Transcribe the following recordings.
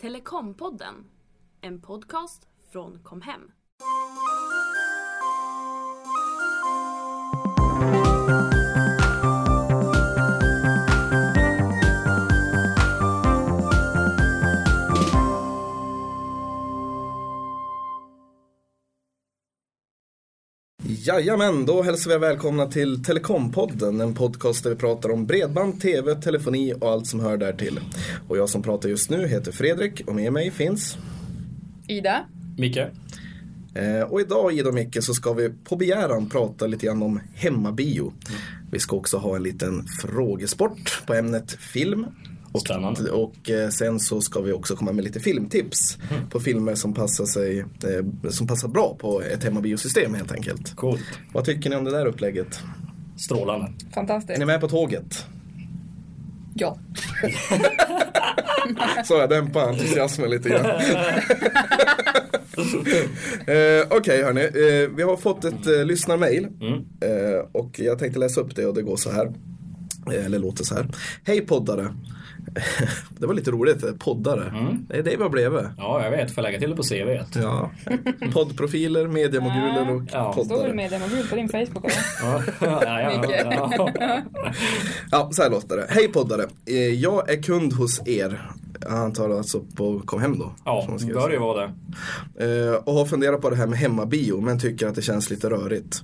Telekompodden, en podcast från Comhem. Jajamän, då hälsar vi välkomna till Telekompodden, en podcast där vi pratar om bredband, tv, telefoni och allt som hör därtill. Och jag som pratar just nu heter Fredrik och med mig finns Ida. Micke? eh, Och idag Ida och Micke så ska vi på begäran prata lite grann om hemmabio. Vi ska också ha en liten frågesport på ämnet film. Och, Spännande. och eh, sen så ska vi också komma med lite filmtips på filmer som passar, sig, eh, som passar bra på ett hemmabiosystem helt enkelt. Coolt. Vad tycker ni om det där upplägget? Strålande. Är Fantastiskt. ni med på tåget? Ja. Så jag dämpar entusiasmen lite grann. eh, Okej hörni, eh, vi har fått ett eh, lyssnarmail. Mm. Eh, och jag tänkte läsa upp det och det går så här. Eh, eller låter så här. Hej poddare. Det var lite roligt, poddare. Mm. Det är det vi har blivit. Ja, jag vet. Får lägga till det på CV. Ja. Poddprofiler, mediemoguler och Ja. Står det poddare. mediemogul på din Facebook? Ja, ja, ja, ja. Ja, så här låter det. Hej poddare. Eh, Jag är kund hos er. Jag antar alltså på Kom hem då. ja skriver. bör ju vara det. Eh, och har funderat på det här med hemmabio men tycker att det känns lite rörigt.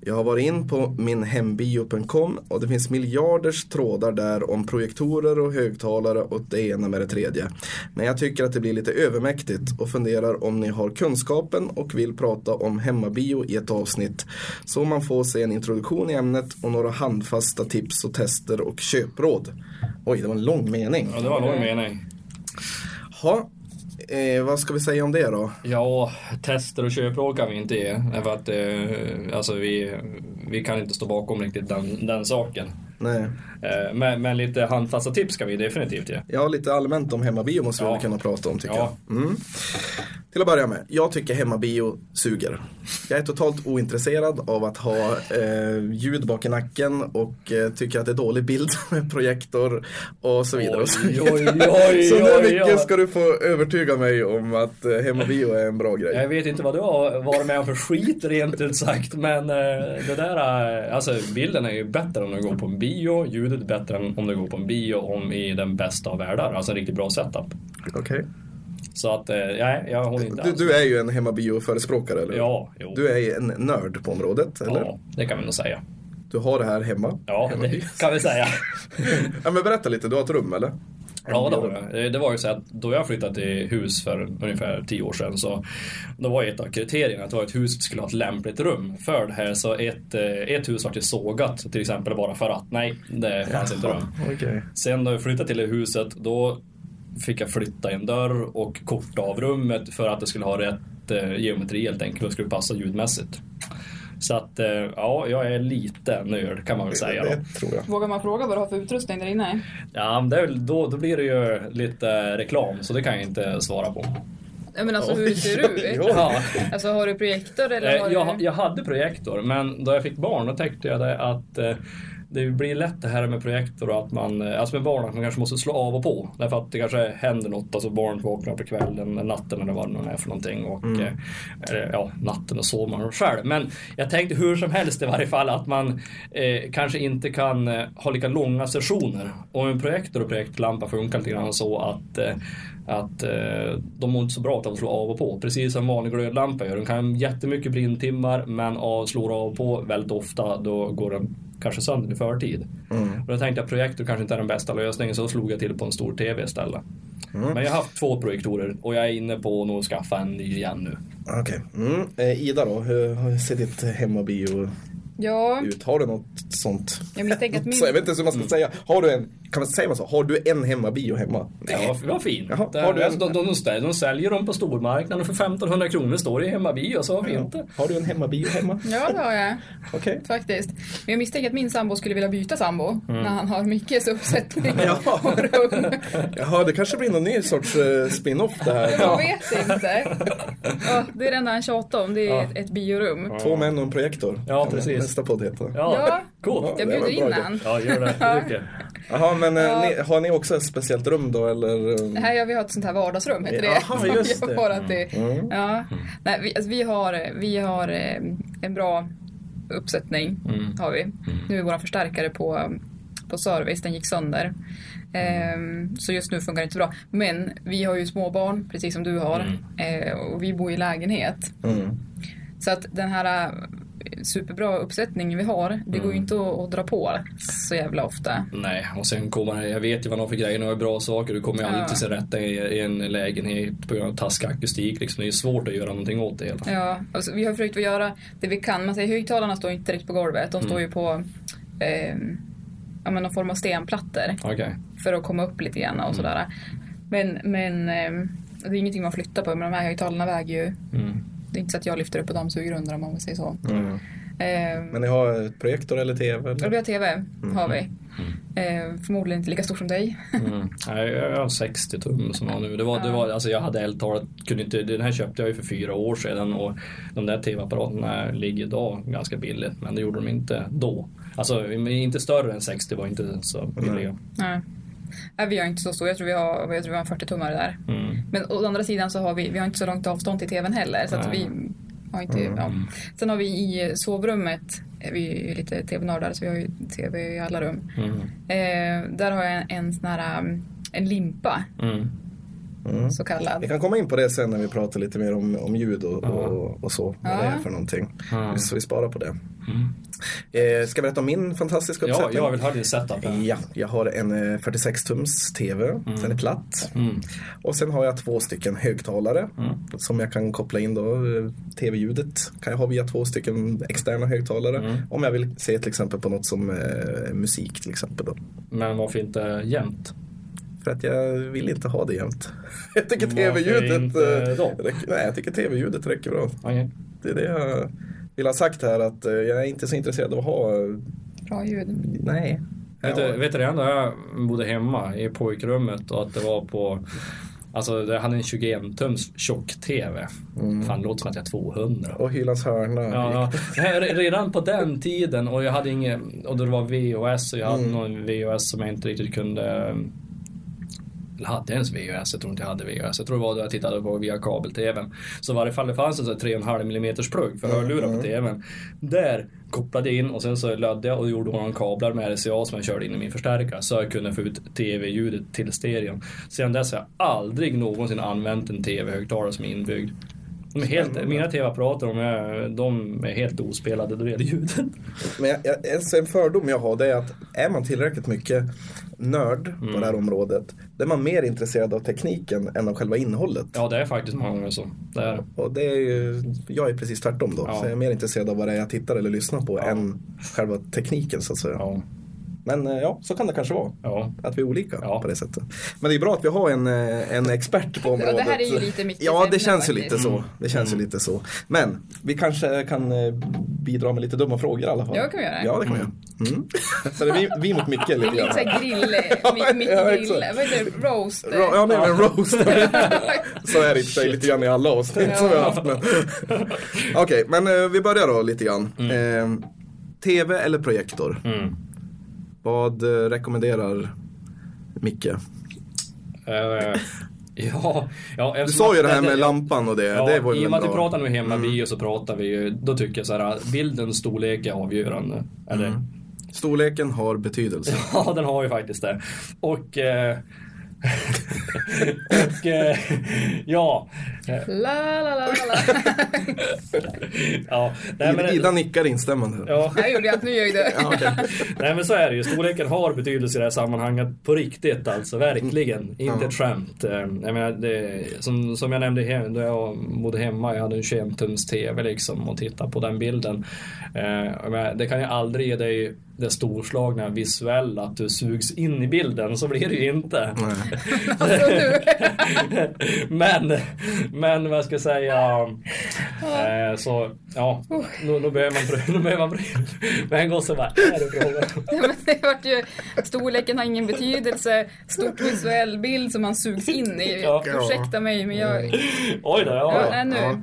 Jag har varit in på min hembio.com och det finns miljarders trådar där om projektorer och högtalare och det ena med det tredje. Men jag tycker att det blir lite övermäktigt och funderar om ni har kunskapen och vill prata om hemmabio i ett avsnitt. Så man får se en introduktion i ämnet och några handfasta tips och tester och köpråd. Oj, det var en lång mening. Ja, det var nog mening. Ha, eh, vad ska vi säga om det då? Ja, tester och köpråd kan vi inte ge. Därför att eh, alltså vi, vi kan inte stå bakom riktigt den, den saken. Nej. Eh, men, men lite handfasta tips kan vi definitivt ge. Ja, lite allmänt om hemmabio måste vi Ja. kunna prata om tycker Ja. jag. Mm. Till att börja med, jag tycker hemmabio suger. Jag är totalt ointresserad av att ha eh, ljud bak i nacken och eh, tycker att det är dålig bild med projektor och så vidare. och så Oj, vidare. oj, oj, så nu oj, oj. ska du få övertyga mig om att eh, hemmabio är en bra grej. Jag vet inte vad du har varit med om för skit rent ut sagt men eh, det där, eh, alltså bilden är ju bättre om du går på en bio, ljudet är bättre än om du går på en bio om i den bästa av världar, alltså en riktigt bra setup. Okej. Så att, eh, nej, jag håller inte Du, alls du är ju en hemmabio-förespråkare eller? Ja, jo. Du är en nörd på området, eller? Ja, det kan vi nog säga. Du har det här hemma? Ja, Hemmabio. det kan vi säga. Ja, men berätta lite, du har ett rum eller? Ja, det har jag. Det var ju så att då jag flyttade till hus för ungefär tio år sedan så då var ett av kriterierna att det var ett hus som skulle ha ett lämpligt rum för det här. Så ett, eh, ett hus var till sågat till exempel bara för att nej, det fanns inte rum. Okej. Sen när jag flyttade till det huset då fick jag flytta en dörr och korta av rummet för att det skulle ha rätt eh, geometri helt enkelt och skulle passa ljudmässigt. Så att eh, ja, jag är lite nörd kan man väl säga då. Det tror jag. Vågar man fråga vad du har för utrustning där inne? Ja, men det då, då blir det ju lite reklam så det kan jag inte svara på. Ja, men alltså hur ser du ut? Ja. Alltså har du projektor eller har Eh, Jag, du... jag hade projektor men då jag fick barn då tänkte jag det att eh, det blir lätt det här med projektor och att man, eh, alltså med barn, att man kanske måste slå av och på. Därför att det kanske händer något, alltså barn vaknar på kvällen, natten eller vad det nu är för någonting. Och, eh, eller, ja, natten och sover man själv. Men jag tänkte hur som helst i varje fall att man eh, kanske inte kan eh, ha lika långa sessioner. Och en projektor och projektlampa funkar lite grann så att eh, att eh, de mår inte så bra av att slå av och på. Precis som vanlig glödlampa gör. De kan jättemycket brinntimmar men av, slår av och på väldigt ofta då går den kanske sönder i förtid. Och då tänkte jag att projektor kanske inte är den bästa lösningen så då slog jag till på en stor TV istället. Men jag har haft två projektorer och jag är inne på att nog skaffa en ny igen nu. Okej. Mm. Eh, Ida då, hur hur ser ditt hemmabio Ja, ut? Har du något sånt? jag misstänker att min... Så jag vet inte hur man ska säga. Har du en, kan man säga så? Har du en hemmabio hemma? Ja, vad fin. Jaha, har du en- alltså, de, de, de, de säljer dem på stormarknaden för 1500 kronor. Står det i hemmabio så varför inte? Har du en hemmabio hemma? Ja, det har jag. Okej. Faktiskt. Men jag misstänker att min sambo skulle vilja byta sambo när han har Mickes uppsättning Ja. rum. Jaha, det kanske blir någon ny sorts eh, spin-off det här. Jag vet inte. Ja, det är det enda han tjatar om, det är Ja. ett, ett biorum. Två män och en projektor. Ja, precis. Nästa podd heter. Ja, Ja. coolt. Jag bjuder in han. Ja, gör det. Jaha, men eh, Ja. ni, har ni också ett speciellt rum då eller? Här gör vi har ett sånt här vardagsrum, heter det. Jaha, Som just det. att det Mm. ja. Nej, vi, alltså, vi har, vi har eh, en bra uppsättning. Mm. Har vi. Nu är vår förstärkare på, på service, den gick sönder. Ehm, så just nu funkar det inte så bra. Men vi har ju små barn precis som du har. Eh, och vi bor i lägenhet. Mm. Så att den här superbra uppsättningen vi har, det går ju inte att, att dra på så jävla ofta. Nej, och sen kommer jag vet ju vad de för grejer, har bra saker. Du kommer ju aldrig Ja. till sin rätta i, i en lägenhet på grund av taskig akustik. Liksom. Det är svårt att göra någonting åt det hela. Ja, alltså, vi har försökt att göra det vi kan. Man säger högtalarna står inte direkt på golvet. De står ju på eh, ja, men någon form av stenplattor Okej. för att komma upp lite grann och sådär. Men, men eh, det är ingenting man flyttar på. Men de här högtalarna väger ju. Mm. Det är inte så att jag lyfter upp och dammsuger under dem om vi säger så. Mm. Eh, Men ni har ett projektor eller TV? Eller? vi har TV, har vi. Eh, förmodligen inte lika stor som dig. Mm. Nej, jag har 60 tum som jag har nu. Det var, det var, alltså jag hade eldtalet, kunde inte, den här köpte jag ju för fyra år sedan och de där tv-apparaterna ligger idag ganska billigt men det gjorde de inte då. Alltså inte större än 60 var inte så billiga. Nej. Nej, vi har inte så stor. Jag tror vi har, jag tror vi har en 40-tummare där. Mm. Men å andra sidan så har vi, vi har inte så långt avstånd till tvn heller. Så Nej. vi har inte, ja. Sen har vi i sovrummet, vi är lite tv-nördar så vi har ju tv i alla rum. Mm. Eh, där har jag en, en sån här um, en limpa, Mm. Mm. så kallad. Vi kan komma in på det sen när vi pratar lite mer om, om ljud och, Ja. och, och så. Vad Ja. det är för någonting. Ja. Så vi sparar på det. Mm. Eh, ska jag berätta om min fantastiska Ja, uppsättning? jag vill ha din setup här. Ja, jag har en eh, 46 tums TV. Den är platt. Mm. Och sen har jag två stycken högtalare Mm. som jag kan koppla in då. eh, TV-ljudet kan jag ha via två stycken externa högtalare. Mm. Om jag vill se till exempel på något som eh, musik till exempel. Då. Men varför inte jämt? För att jag vill inte ha det jämt. Jag tycker tv-ljudet eh, nej, jag tycker tv-ljudet räcker bra. Okej. Det är det jag vill ha sagt här att eh, jag är inte så intresserad av att ha, eh, Bra ljud. nej. Vet, du, vet du det enda jag bodde hemma i pojkrummet och att det var på Alltså jag hade en 21-tums tjock-TV. Fan, det låter som att jag är 200. Och Hylands hörna. Ja, ja. Redan på den tiden och jag hade ingen, och då det var VHS och jag hade någon VHS som jag inte riktigt kunde eller hade ens VHS? Jag tror inte jag hade VHS. Jag tror det var då jag tittade på via kabel-tvn. Så i varje fall det fanns en sån här 3,5 mm plugg för hörlurar på tvn. Där kopplade jag in och sen så lödde jag och gjorde några kablar med RCA som jag körde in i min förstärkare så jag kunde få ut tv-ljudet till stereon. Sedan dess har jag aldrig någonsin använt en tv-högtalare som är inbyggd. De är helt, mina tv-apparater de är, de är helt ospelade då det gäller ljudet. Men jag, jag, en fördom jag har det är att är man tillräckligt mycket nörd på det här området då är man mer intresserad av tekniken än av själva innehållet. Ja, det är faktiskt många gånger så. Det är. Och det är ju, jag är precis tvärtom då. Ja. Så jag är mer intresserad av vad det är jag tittar eller lyssnar på än själva tekniken så att säga. Ja. Men eh, ja, så kan det kanske vara. Ja. Att vi är olika Ja. på det sättet. Men det är bra att vi har en, eh, en expert på området. det här är ju lite Mickes Ja, det känns ju faktiskt. lite så. Det känns ju lite så. Men vi kanske kan eh, bidra med lite dumma frågor i alla fall. Ja, det kan vi göra. Ja, det kan vi göra. Mm. Så det är vi, vi mot Micke lite lite grann. såhär grill, Ja, mitt, mitt ja, grill, vad heter det, roast? Ro- Ja, nej, men roast. så är det i sig lite grann i alla avsnitt som vi har haft. men- Okej, men eh, vi börjar då lite grann. Eh, TV eller projektor? Mm. Vad eh, rekommenderar Micke? Eh, ja, ja, Du sa ju det här med lampan och det. Ja, det var ju I och med att vi. Mm. pratar nu hemma bio så pratar vi ju, då tycker jag så här, bildens storlek är avgörande. Eller? Mm. Storleken har betydelse. Ja, den har ju faktiskt det. Och... Eh, och eh, ja. La, la, la, la, ja. Nej, men, Ida nickar instämmande. ja. Jag gjorde att nu gör jag det. Ja, okej. Nej men så är det ju. Storleken har betydelse i det här sammanhanget på riktigt alltså. Verkligen. Inte ett skämt. Eh, Jag menar, det, som, som jag nämnde hem, då jag bodde hemma. Jag hade en 21 tums TV liksom och tittade på den bilden. Eh, jag menar, det kan ju aldrig ge dig det storslagna visuella att du sugs in i bilden. Så blir det ju inte. Nej. Alltså, nu. men, men vad ska jag säga. Eh, så ja, nu, nu behöver man pröva. Nu behöver man pröva. Men gosse vad är det frågan? Ja, men det vart ju, storleken har ingen betydelse, stort visuell bild som man sugs in i. Ja. Ursäkta mig men jag... Oj då, Ja, ja. nej, nu. Ja.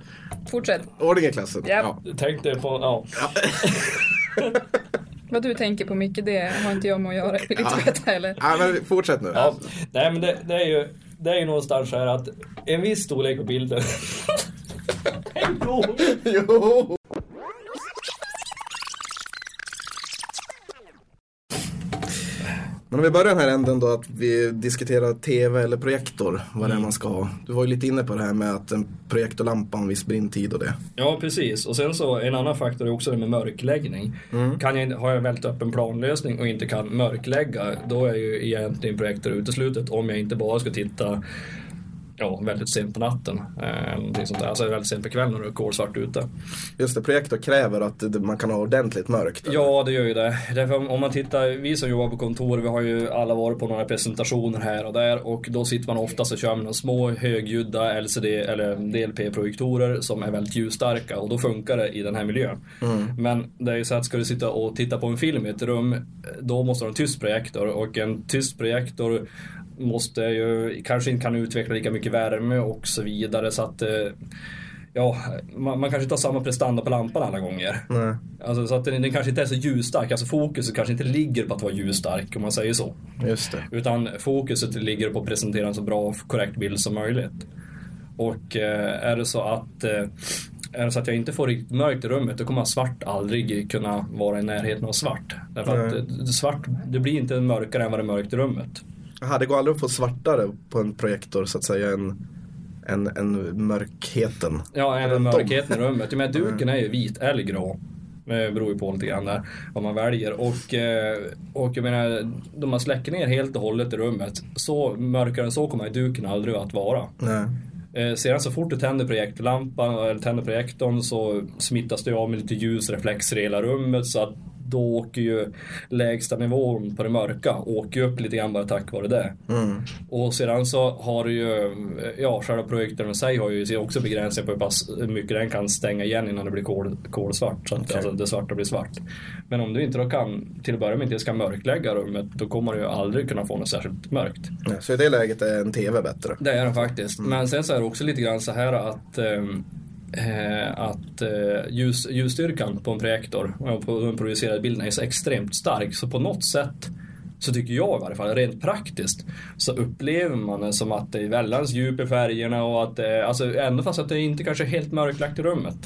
Fortsätt. Ordning i klassen. Ja. Ja. Jag tänkte på, ja. Vad du tänker på Micke, det har inte jag med att göra. Vill inte veta heller. Ja, men fortsätt nu. Ja, nej men det, det är ju det är ju någonstans så här att en viss storlek på bilden Jo. Men om vi börjar den här änden då att vi diskuterar TV eller projektor, vad det är man ska ha. Du var ju lite inne på det här med att en projektorlampa har en viss brinntid och det. Ja, precis. Och sen så en annan faktor är också det med mörkläggning. Kan jag, har jag en väldigt öppen planlösning och inte kan mörklägga, då är ju egentligen projektor uteslutet om jag inte bara ska titta ja, väldigt sent på natten. Eh, någonting sånt där. Alltså väldigt sent på kvällen när det är kolsvart ute. Just det, projektor kräver att man kan ha ordentligt mörkt. eller? Ja, det gör ju det. Därför om- man tittar, vi som jobbar på kontor, vi har ju alla varit på några presentationer här och där och då sitter man oftast och kör med några små högljudda LCD eller DLP-projektorer som är väldigt ljusstarka och då funkar det i den här miljön. Men det är ju så att ska du sitta och titta på en film i ett rum, då måste du ha en tyst projektor och en tyst projektor måste ju, kanske inte kan utveckla lika mycket värme och så vidare så att eh, Ja, man, man kanske inte har samma prestanda på lampan alla gånger. Nej, Alltså, så att den, den kanske inte är så ljusstark, alltså fokuset kanske inte ligger på att vara ljusstark om man säger så. just det. Utan fokuset ligger på att presentera en så bra och korrekt bild som möjligt. Och eh, är det så att eh, är det så att jag inte får riktigt mörkt i rummet då kommer svart aldrig kunna vara i närheten av svart. Därför att Nej. eh, svart, det blir inte mörkare än vad det är mörkt i rummet. Jaha, det går aldrig att få svartare på en projektor så att säga än, än, än mörkheten. Ja, än mörkheten i rummet. Men duken är ju vit eller grå. Det beror ju på lite grann där vad man väljer. Och, eh, och jag menar, då man släcker ner helt och hållet i rummet, så mörkare än så kommer duken aldrig att vara. Nej. Eh, sedan så fort du tänder projektorlampan eller tänder projektorn så smittas det av med lite ljusreflexer i hela rummet så att då åker ju lägsta nivån på det mörka åker upp lite grann bara tack vare det. Mm. Och sedan så har du ju, ja själva projektorn i sig har ju också begränsningar på hur pass mycket den kan stänga igen innan det blir kol, kolsvart. Så att Okej. alltså, det svarta blir svart. Men om du inte då kan, till att börja med inte ska mörklägga rummet, då kommer du ju aldrig kunna få något särskilt mörkt. Nej, Så i det läget är en TV bättre. Det är den faktiskt. Men sen så är det också lite grann så här att eh, Eh, att eh, ljus, ljusstyrkan på en projektor och på den projicerade bilden är så extremt stark. Så på något sätt så tycker jag i varje fall, rent praktiskt, så upplever man det som att det är väldans djup i färgerna och att det är, alltså ändå fast att det inte kanske är helt mörklagt i rummet.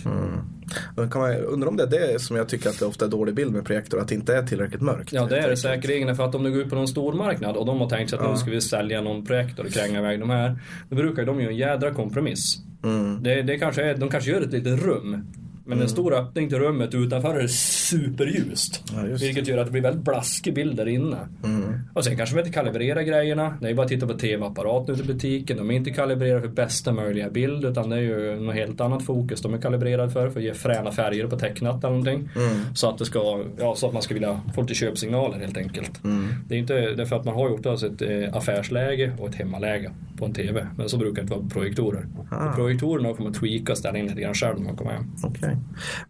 Då kan man undra om det är det som jag tycker att det ofta är dålig bild med projektor, att det inte är tillräckligt mörkt. Ja det är det säkerligen för att om du går ut på någon stormarknad och de har tänkt sig att nu ska vi sälja någon projektor och kränga iväg de här. Då brukar de ju en jädra kompromiss. Mm. Det, det kanske är, de kanske gör ett litet rum. Men en stor öppning till rummet utanför är superljust. Ja, vilket gör att det blir väldigt blaskig bild där inne. Mm. Och sen kanske de inte kalibrerar grejerna. Det är bara att titta på TV-apparaten ute i butiken. De är inte kalibrerade för bästa möjliga bild utan det är ju något helt annat fokus de är kalibrerade för. För att ge fräna färger på tecknat eller någonting. Mm. Så att det ska, ja så att man ska vilja få lite köpsignaler helt enkelt. Mm. Det är inte, det är för att man har gjort alltså ett eh, affärsläge och ett hemmaläge på en TV. Men så brukar det inte vara på projektorer. Ah. Projektorerna får man tweaka och ställa in lite grann själv när man kommer hem. Okej.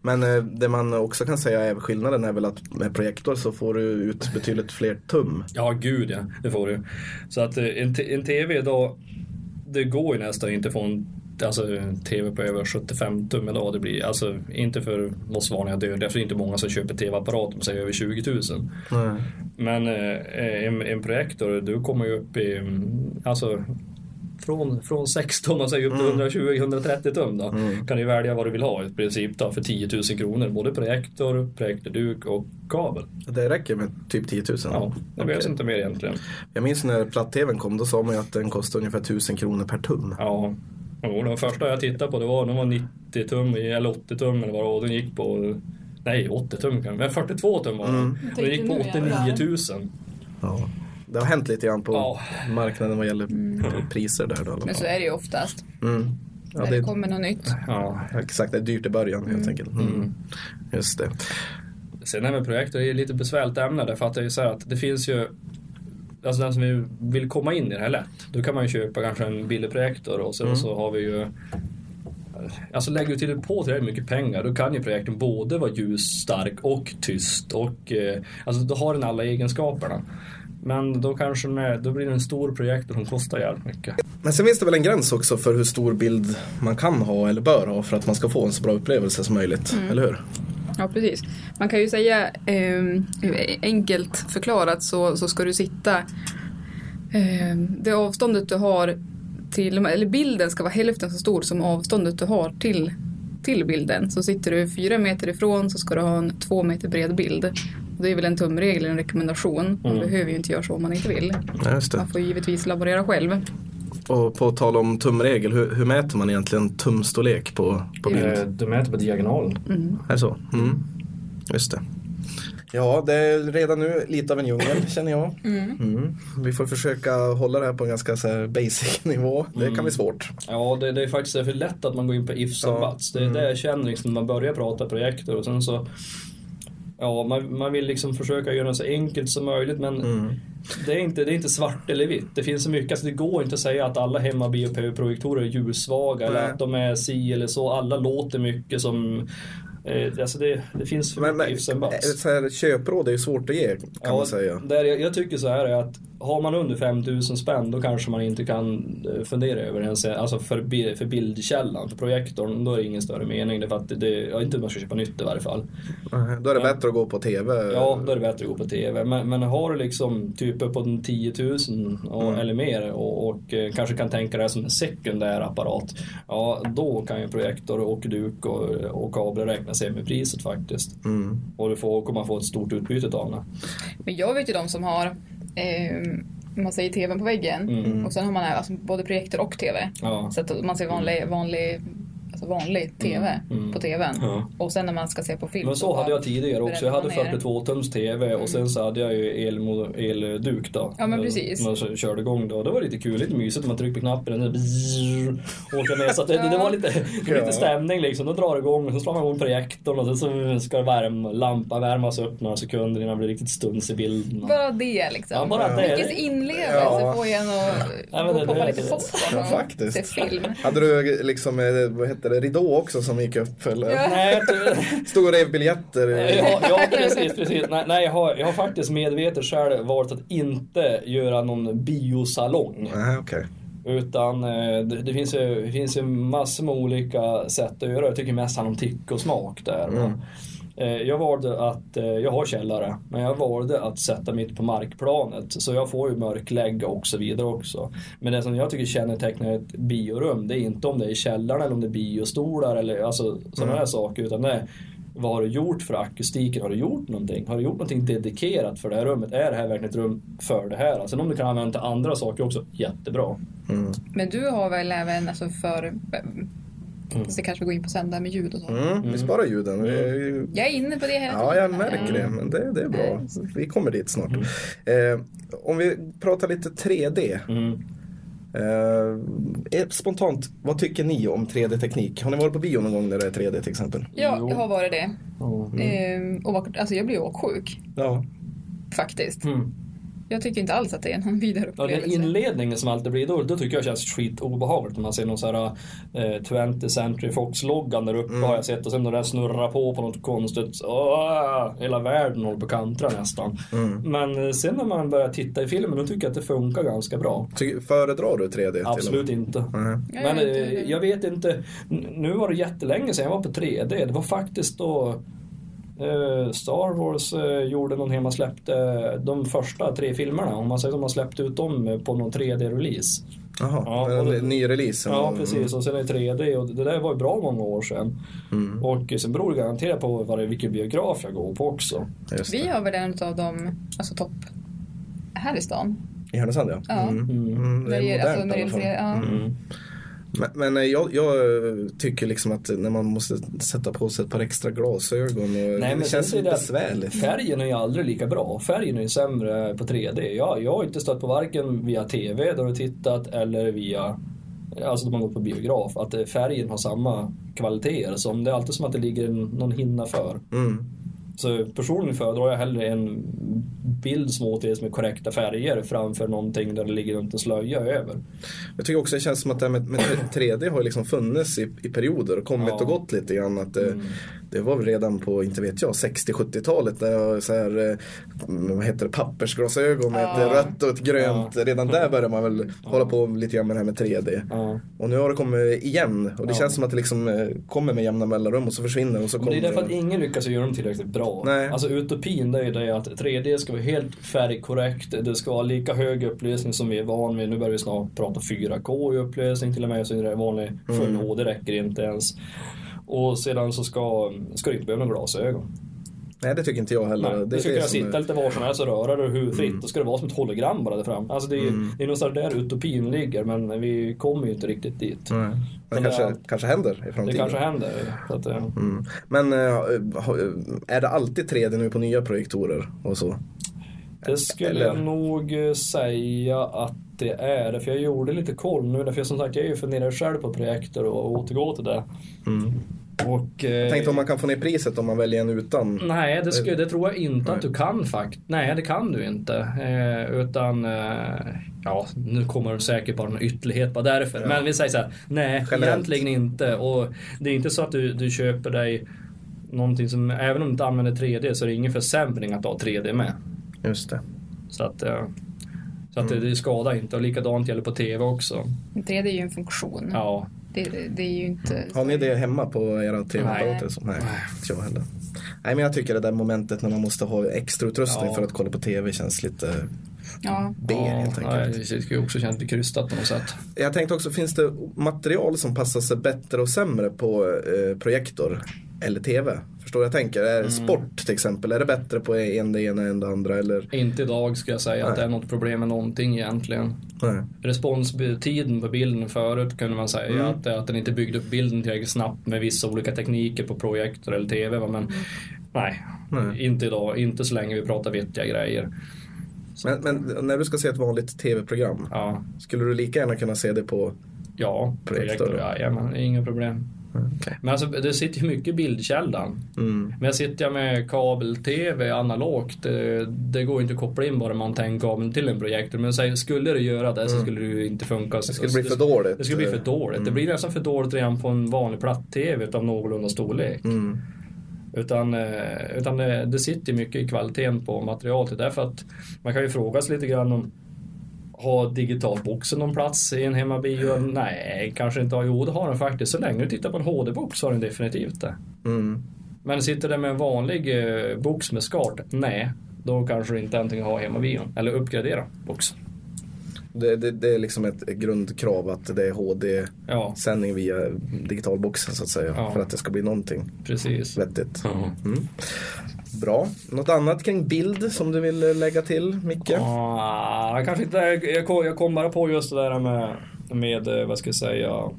Men eh, det man också kan säga är skillnaden är väl att med projektor så får du ut betydligt fler tum. Ja, gud ja. Det får du. Så att eh, en, en TV idag, det går ju nästan inte en Alltså TV på över 75 tum idag. Det blir alltså inte för oss vanliga dödliga, för det är inte många som köper TV-apparat om säger över 20 000. Nej. Men eh, en, en projektor, du kommer ju upp i, mm, alltså från, från 16 och säg upp till 120-130 tum då. Kan du välja vad du vill ha i princip då för 10 000 kronor. Både projektor, projektorduk och kabel. Det räcker med typ 10 000? Ja, det behövs Okej. inte mer egentligen. Jag minns när platt-tvn kom, då sa man ju att den kostade ungefär 1000 kronor per tum. Ja. Jo, den första jag tittade på det var, den var 90 tum eller 80 tum eller vad det var. och Den gick på, nej 80 tum kan men 42 tum var den. Och den gick på tänkte nu, 89 000. Ja. Det har hänt lite grann på Ja. marknaden vad gäller priser där då. Men så är det ju oftast. Mm. Ja, när det det kommer något nytt. Ja. Exakt, det är dyrt i början helt enkelt. Mm. Just det. Sen det här med projektor är ett lite besvärligt ämne därför att det är så här att det finns ju Alltså den som vill- komma in i det här lätt. Då kan man ju köpa kanske en billig projektor och sen så har vi ju Alltså lägger du till på tillräckligt mycket pengar då kan ju projektorn både vara ljusstark och tyst och eh, Alltså då har den alla egenskaperna. Men då kanske är, då blir det en stor projektor som kostar jävligt mycket. Men sen finns det väl en gräns också för hur stor bild man kan ha eller bör ha för att man ska få en så bra upplevelse som möjligt, eller hur? Ja, precis. Man kan ju säga eh, enkelt förklarat så, så ska du sitta eh, det avståndet du har till, eller bilden ska vara hälften så stor som avståndet du har till, till bilden. Så sitter du fyra meter ifrån så ska du ha en två meter bred bild. Det är väl en tumregel, en rekommendation. Man behöver ju inte göra så om man inte vill. Ja, just det. Man får givetvis laborera själv. Och på tal om tumregel, hur, hur mäter man egentligen tumstorlek på, på bild? Eh, Du mäter på diagonalen. Är det så? Mm. Just det. Ja, det är redan nu lite av en djungel känner jag. Mm. Vi får försöka hålla det här på en ganska så här, basic nivå. Det kan bli svårt. Ja, det, det är faktiskt för lätt att man går in på ifs och buts. Det är det jag känner liksom när man börjar prata projektor och sen så Ja, man, man vill liksom försöka göra det så enkelt som möjligt men det, är inte, det är inte svart eller vitt. Det finns så mycket, alltså det går inte att säga att alla hemmabioprojektorer är ljussvaga eller att de är si eller så. Alla låter mycket som... Eh, alltså det, det finns för Men, mycket men ifs and buts. köpråd är ju svårt att ge kan man säga. Där jag, jag tycker så här är att har man under 5000 spänn då kanske man inte kan eh, fundera över ens, alltså för, för bildkällan, för projektorn, då är det ingen större mening. Det är för att det, det, ja, inte att man ska köpa nytt i varje fall. Då är det Ja. bättre att gå på TV. Ja, då är det bättre att gå på TV. Men, men har du liksom typ uppåt en 10 000 och, Mm. eller mer och, och eh, kanske kan tänka det här som en sekundär apparat. Ja, då kan ju projektor och duk och, och kablar räkna sig med priset faktiskt. Mm. Och du får, kommer få ett stort utbyte av det. Men jag vet ju de som har eh, man säger tvn på väggen Mm. och sen har man alltså både projektor och tv. Ja. Så att man ser vanlig, vanlig, alltså vanlig tv Mm. på tvn. Ja. Och sen när man ska se på film. Men så hade jag tidigare också. Jag hade breddar man ner. 42 tums TV och sen så hade jag ju elmo- elduk då. Ja, men precis. Man körde igång då. Det var lite kul, lite mysigt. Man tryckte på knappen och bzzz, åka ner. Så det, det var lite, det var lite stämning liksom. Då drar det igång och så slår man igång projektorn och sen så ska värm, lampan värmas upp några sekunder innan det blir riktigt stuns i bilden. Bara det liksom. Ja, bara det. Vilket inlevelse Ja. får en att Ja, det- det- lite det- och faktiskt. se film. Hade du liksom, eh, vad heter det, ridå också som gick upp? Eller? Ja. Stod och rev biljetter? Ja, ja precis, precis. Nej, nej jag, har, jag har faktiskt medvetet själv valt att inte göra någon biosalong. Nej, okej. Utan eh, det, det, finns ju, det finns ju massor med olika sätt att göra. Jag tycker mest handlar om tycke och smak där. Mm. Eh, Jag valde att, eh, jag har källare, men jag valde att sätta mitt på markplanet. Så jag får ju mörklägga och så vidare också. Men det som jag tycker kännetecknar ett biorum, det är inte om det är källaren eller om det är biostolar eller alltså, sådana här saker. Utan det är vad har du gjort för akustiken? Har du gjort någonting? Har du gjort någonting dedikerat för det här rummet? Är det här verkligen ett rum för det här? Sen om du kan använda till andra saker också, jättebra. Mm. Men du har väl även alltså för Fast det kanske går in på sen där med ljud och så. Mm, vi sparar ljuden. Ju- Jag är inne på det hela Ja, jag märker det. Men det, det är bra. Så Vi kommer dit snart. Eh, om vi pratar lite 3D. Mm. Eh, spontant, vad tycker ni om 3D-teknik? Har ni varit på bio någon gång när det är 3D till exempel? Ja, jag har varit det. Ja. Ehm, och alltså jag blev åksjuk Ja. faktiskt. Mm. Jag tycker inte alls att det är någon vidare Ja, den upplevelse. inledningen som alltid blir då, då tycker jag känns skit obehagligt när man ser någon sån här eh, 20th Century Fox-loggan där uppe har jag sett och sen när den snurrar på på något konstigt, åh, hela världen håller på att kantra nästan. Men eh, sen när man börjar titta i filmen då tycker jag att det funkar ganska bra. Ty- föredrar du 3D? till och Absolut inte. Ja, Men jag vet eh, inte. jag vet inte, nu var det jättelänge sedan jag var på 3D. Det var faktiskt då eh, Star Wars eh, gjorde någon hemma släppte de första tre filmerna. Om man säger att de har släppt ut dem eh, på någon 3D-release. Jaha, Ja, en ny release. Ja, precis. Och sen är det 3D och det där var ju bra många år sedan. Mm. Och sen beror det garanterat på vad det, vilken biograf jag går på också. Vi har väl en av de, alltså topp här i stan. I Härnösand ja. Ja. Mm. Mm. Mm, det är alltså, modernt när i det alla fall. Men, men eh, jag, jag tycker liksom att när man måste sätta på sig ett par extra glasögon och Nej, men det känns så lite besvärligt. Färgen är ju aldrig lika bra. Färgen är ju sämre på 3D. Jag, jag har inte stött på varken via TV där du tittat eller via Alltså de har gått på biograf, att eh, färgen har samma kvaliteter. Som det är alltid som att det ligger någon hinna för. Mm. Så personligen föredrar jag hellre en bild som återges med korrekta färger framför någonting där det ligger runt en slöja över. Jag tycker också det känns som att det här med, med 3D har liksom funnits i, i perioder och kommit Ja. och gått lite grann. Att det, Mm. Det var väl redan på, inte vet jag, 60-70-talet där jag så här, eh, vad heter det, pappersglasögon med ett Ja. rött och ett grönt. Redan där började man väl hålla på lite grann med det här med 3D. Ja. Och nu har det kommit igen och det känns som att det liksom eh, kommer med jämna mellanrum och så försvinner och så kommer det är därför att ingen lyckas göra dem tillräckligt bra. Nej. Alltså utopin det är ju det att 3D ska vara helt färgkorrekt, det ska vara lika hög upplösning som vi är van vid. Nu börjar vi snart prata 4K i upplösning till och med, så är det vanlig Mm. full HD räcker inte ens. Och sedan så ska, ska du inte behöva glasögon. Nej det tycker inte jag heller. Nej, det, du ska det kunna sitta är- lite var som helst och röra dig hur fritt. Då ska det vara som ett hologram bara där fram. Alltså det är, Mm. det är någonstans där utopin ligger men vi kommer ju inte riktigt dit. Nej. Men Det det kanske, är- kanske händer i Det framtiden. kanske händer. Att, eh, Mm. Men eh, är det alltid 3D nu på nya projektorer och så? Det skulle Eller- jag nog eh, säga att det är. För jag gjorde lite koll nu. Därför jag som sagt jag är ju funderar själv på projektor och återgå till det. Mm. Och, eh, Jag tänkte om man kan få ner priset om man väljer en utan. Nej, det, skulle, det tror jag inte Nej. att du kan faktiskt. Nej, det kan du inte. Eh, utan, eh, ja, nu kommer det säkert bara en ytterlighet bara därför. Men vi säger så här, nej, Generellt. egentligen inte. Och det är inte så att du, du köper dig någonting som, även om du inte använder 3D så är det ingen försämring att ha 3D med. Just det. Så att, eh, så att Mm. det, det skadar inte. Och likadant gäller på TV också. 3D är ju en funktion. Ja, Det, det, är ju inte... Har ni det hemma på era tv-apparater? Nej. så? Nej, inte jag heller. Nej men jag tycker det där momentet när man måste ha extra utrustning Ja. för att kolla på tv känns lite Ja. B helt ja, enkelt. det skulle också kännas lite krystat på något sätt. Jag tänkte också, finns det material som passar sig bättre och sämre på eh, projektor eller tv? Förstår jag tänker? Är Mm. Sport till exempel, är det bättre på en det ena än det andra? Eller? Inte idag ska jag säga att Nej. det är något problem med någonting egentligen. Nej. Responstiden på bilden förut kunde man säga Mm. att, att den inte byggde upp bilden tillräckligt snabbt med vissa olika tekniker på projektor eller TV. Men nej, Nej. inte idag. Inte så länge vi pratar vettiga grejer. Men, men när du ska se ett vanligt tv-program, Ja, skulle du lika gärna kunna se det på ja Projektor. projektor. Ja, men inga problem. Okej. Men alltså det sitter ju mycket i bildkällan. Mm. Men sitter jag med kabel-tv analogt, det, det går inte att koppla in bara man tar en kabel till en projektor. Men säg, skulle det göra det så skulle det ju inte funka. Det skulle bli för dåligt. Det skulle bli för dåligt. Det blir nästan för dåligt redan på en vanlig platt-tv av någorlunda storlek. Mm. Utan, eh, utan det, det sitter mycket i kvaliteten på materialet. Därför att man kan ju fråga sig lite grann om har digitalboxen någon plats i en hemmabio? Nej, kanske inte har. Jo, det har den faktiskt. Så länge du tittar på en HD-box har den definitivt det. Mm. Men sitter det med en vanlig eh, box med skart? Nej, då kanske du inte antingen har hemmabion eller uppgradera boxen. Det, det, det är liksom ett grundkrav att det är HD-sändning Ja, via digitalboxen så att säga. Ja. För att det ska bli någonting precis. vettigt. Mm. Bra. Något annat kring bild som du vill lägga till Micke? Ah, kanske inte, jag kom, jag kom bara på just det där med, med eh, vad ska jag säga,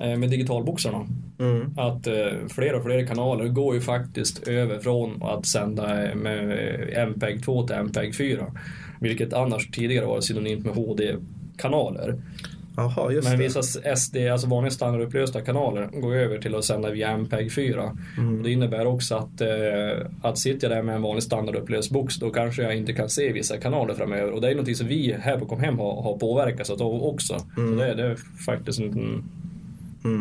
eh, med digitalboxarna. Mm. Att eh, fler och fler kanaler går ju faktiskt över från att sända med eh, MPEG 2 till MPEG 4. Vilket annars tidigare var synonymt med HD-kanaler. Jaha, just Men det. vissa SD, alltså vanliga standardupplösta kanaler, går över till att sända via MPEG 4. Mm. Och det innebär också att, eh, att sitter jag där med en vanlig standardupplöst box, då kanske jag inte kan se vissa kanaler framöver. Och det är någonting som vi här på Comhem har, har påverkats av också. Mm. Så det, det är faktiskt en liten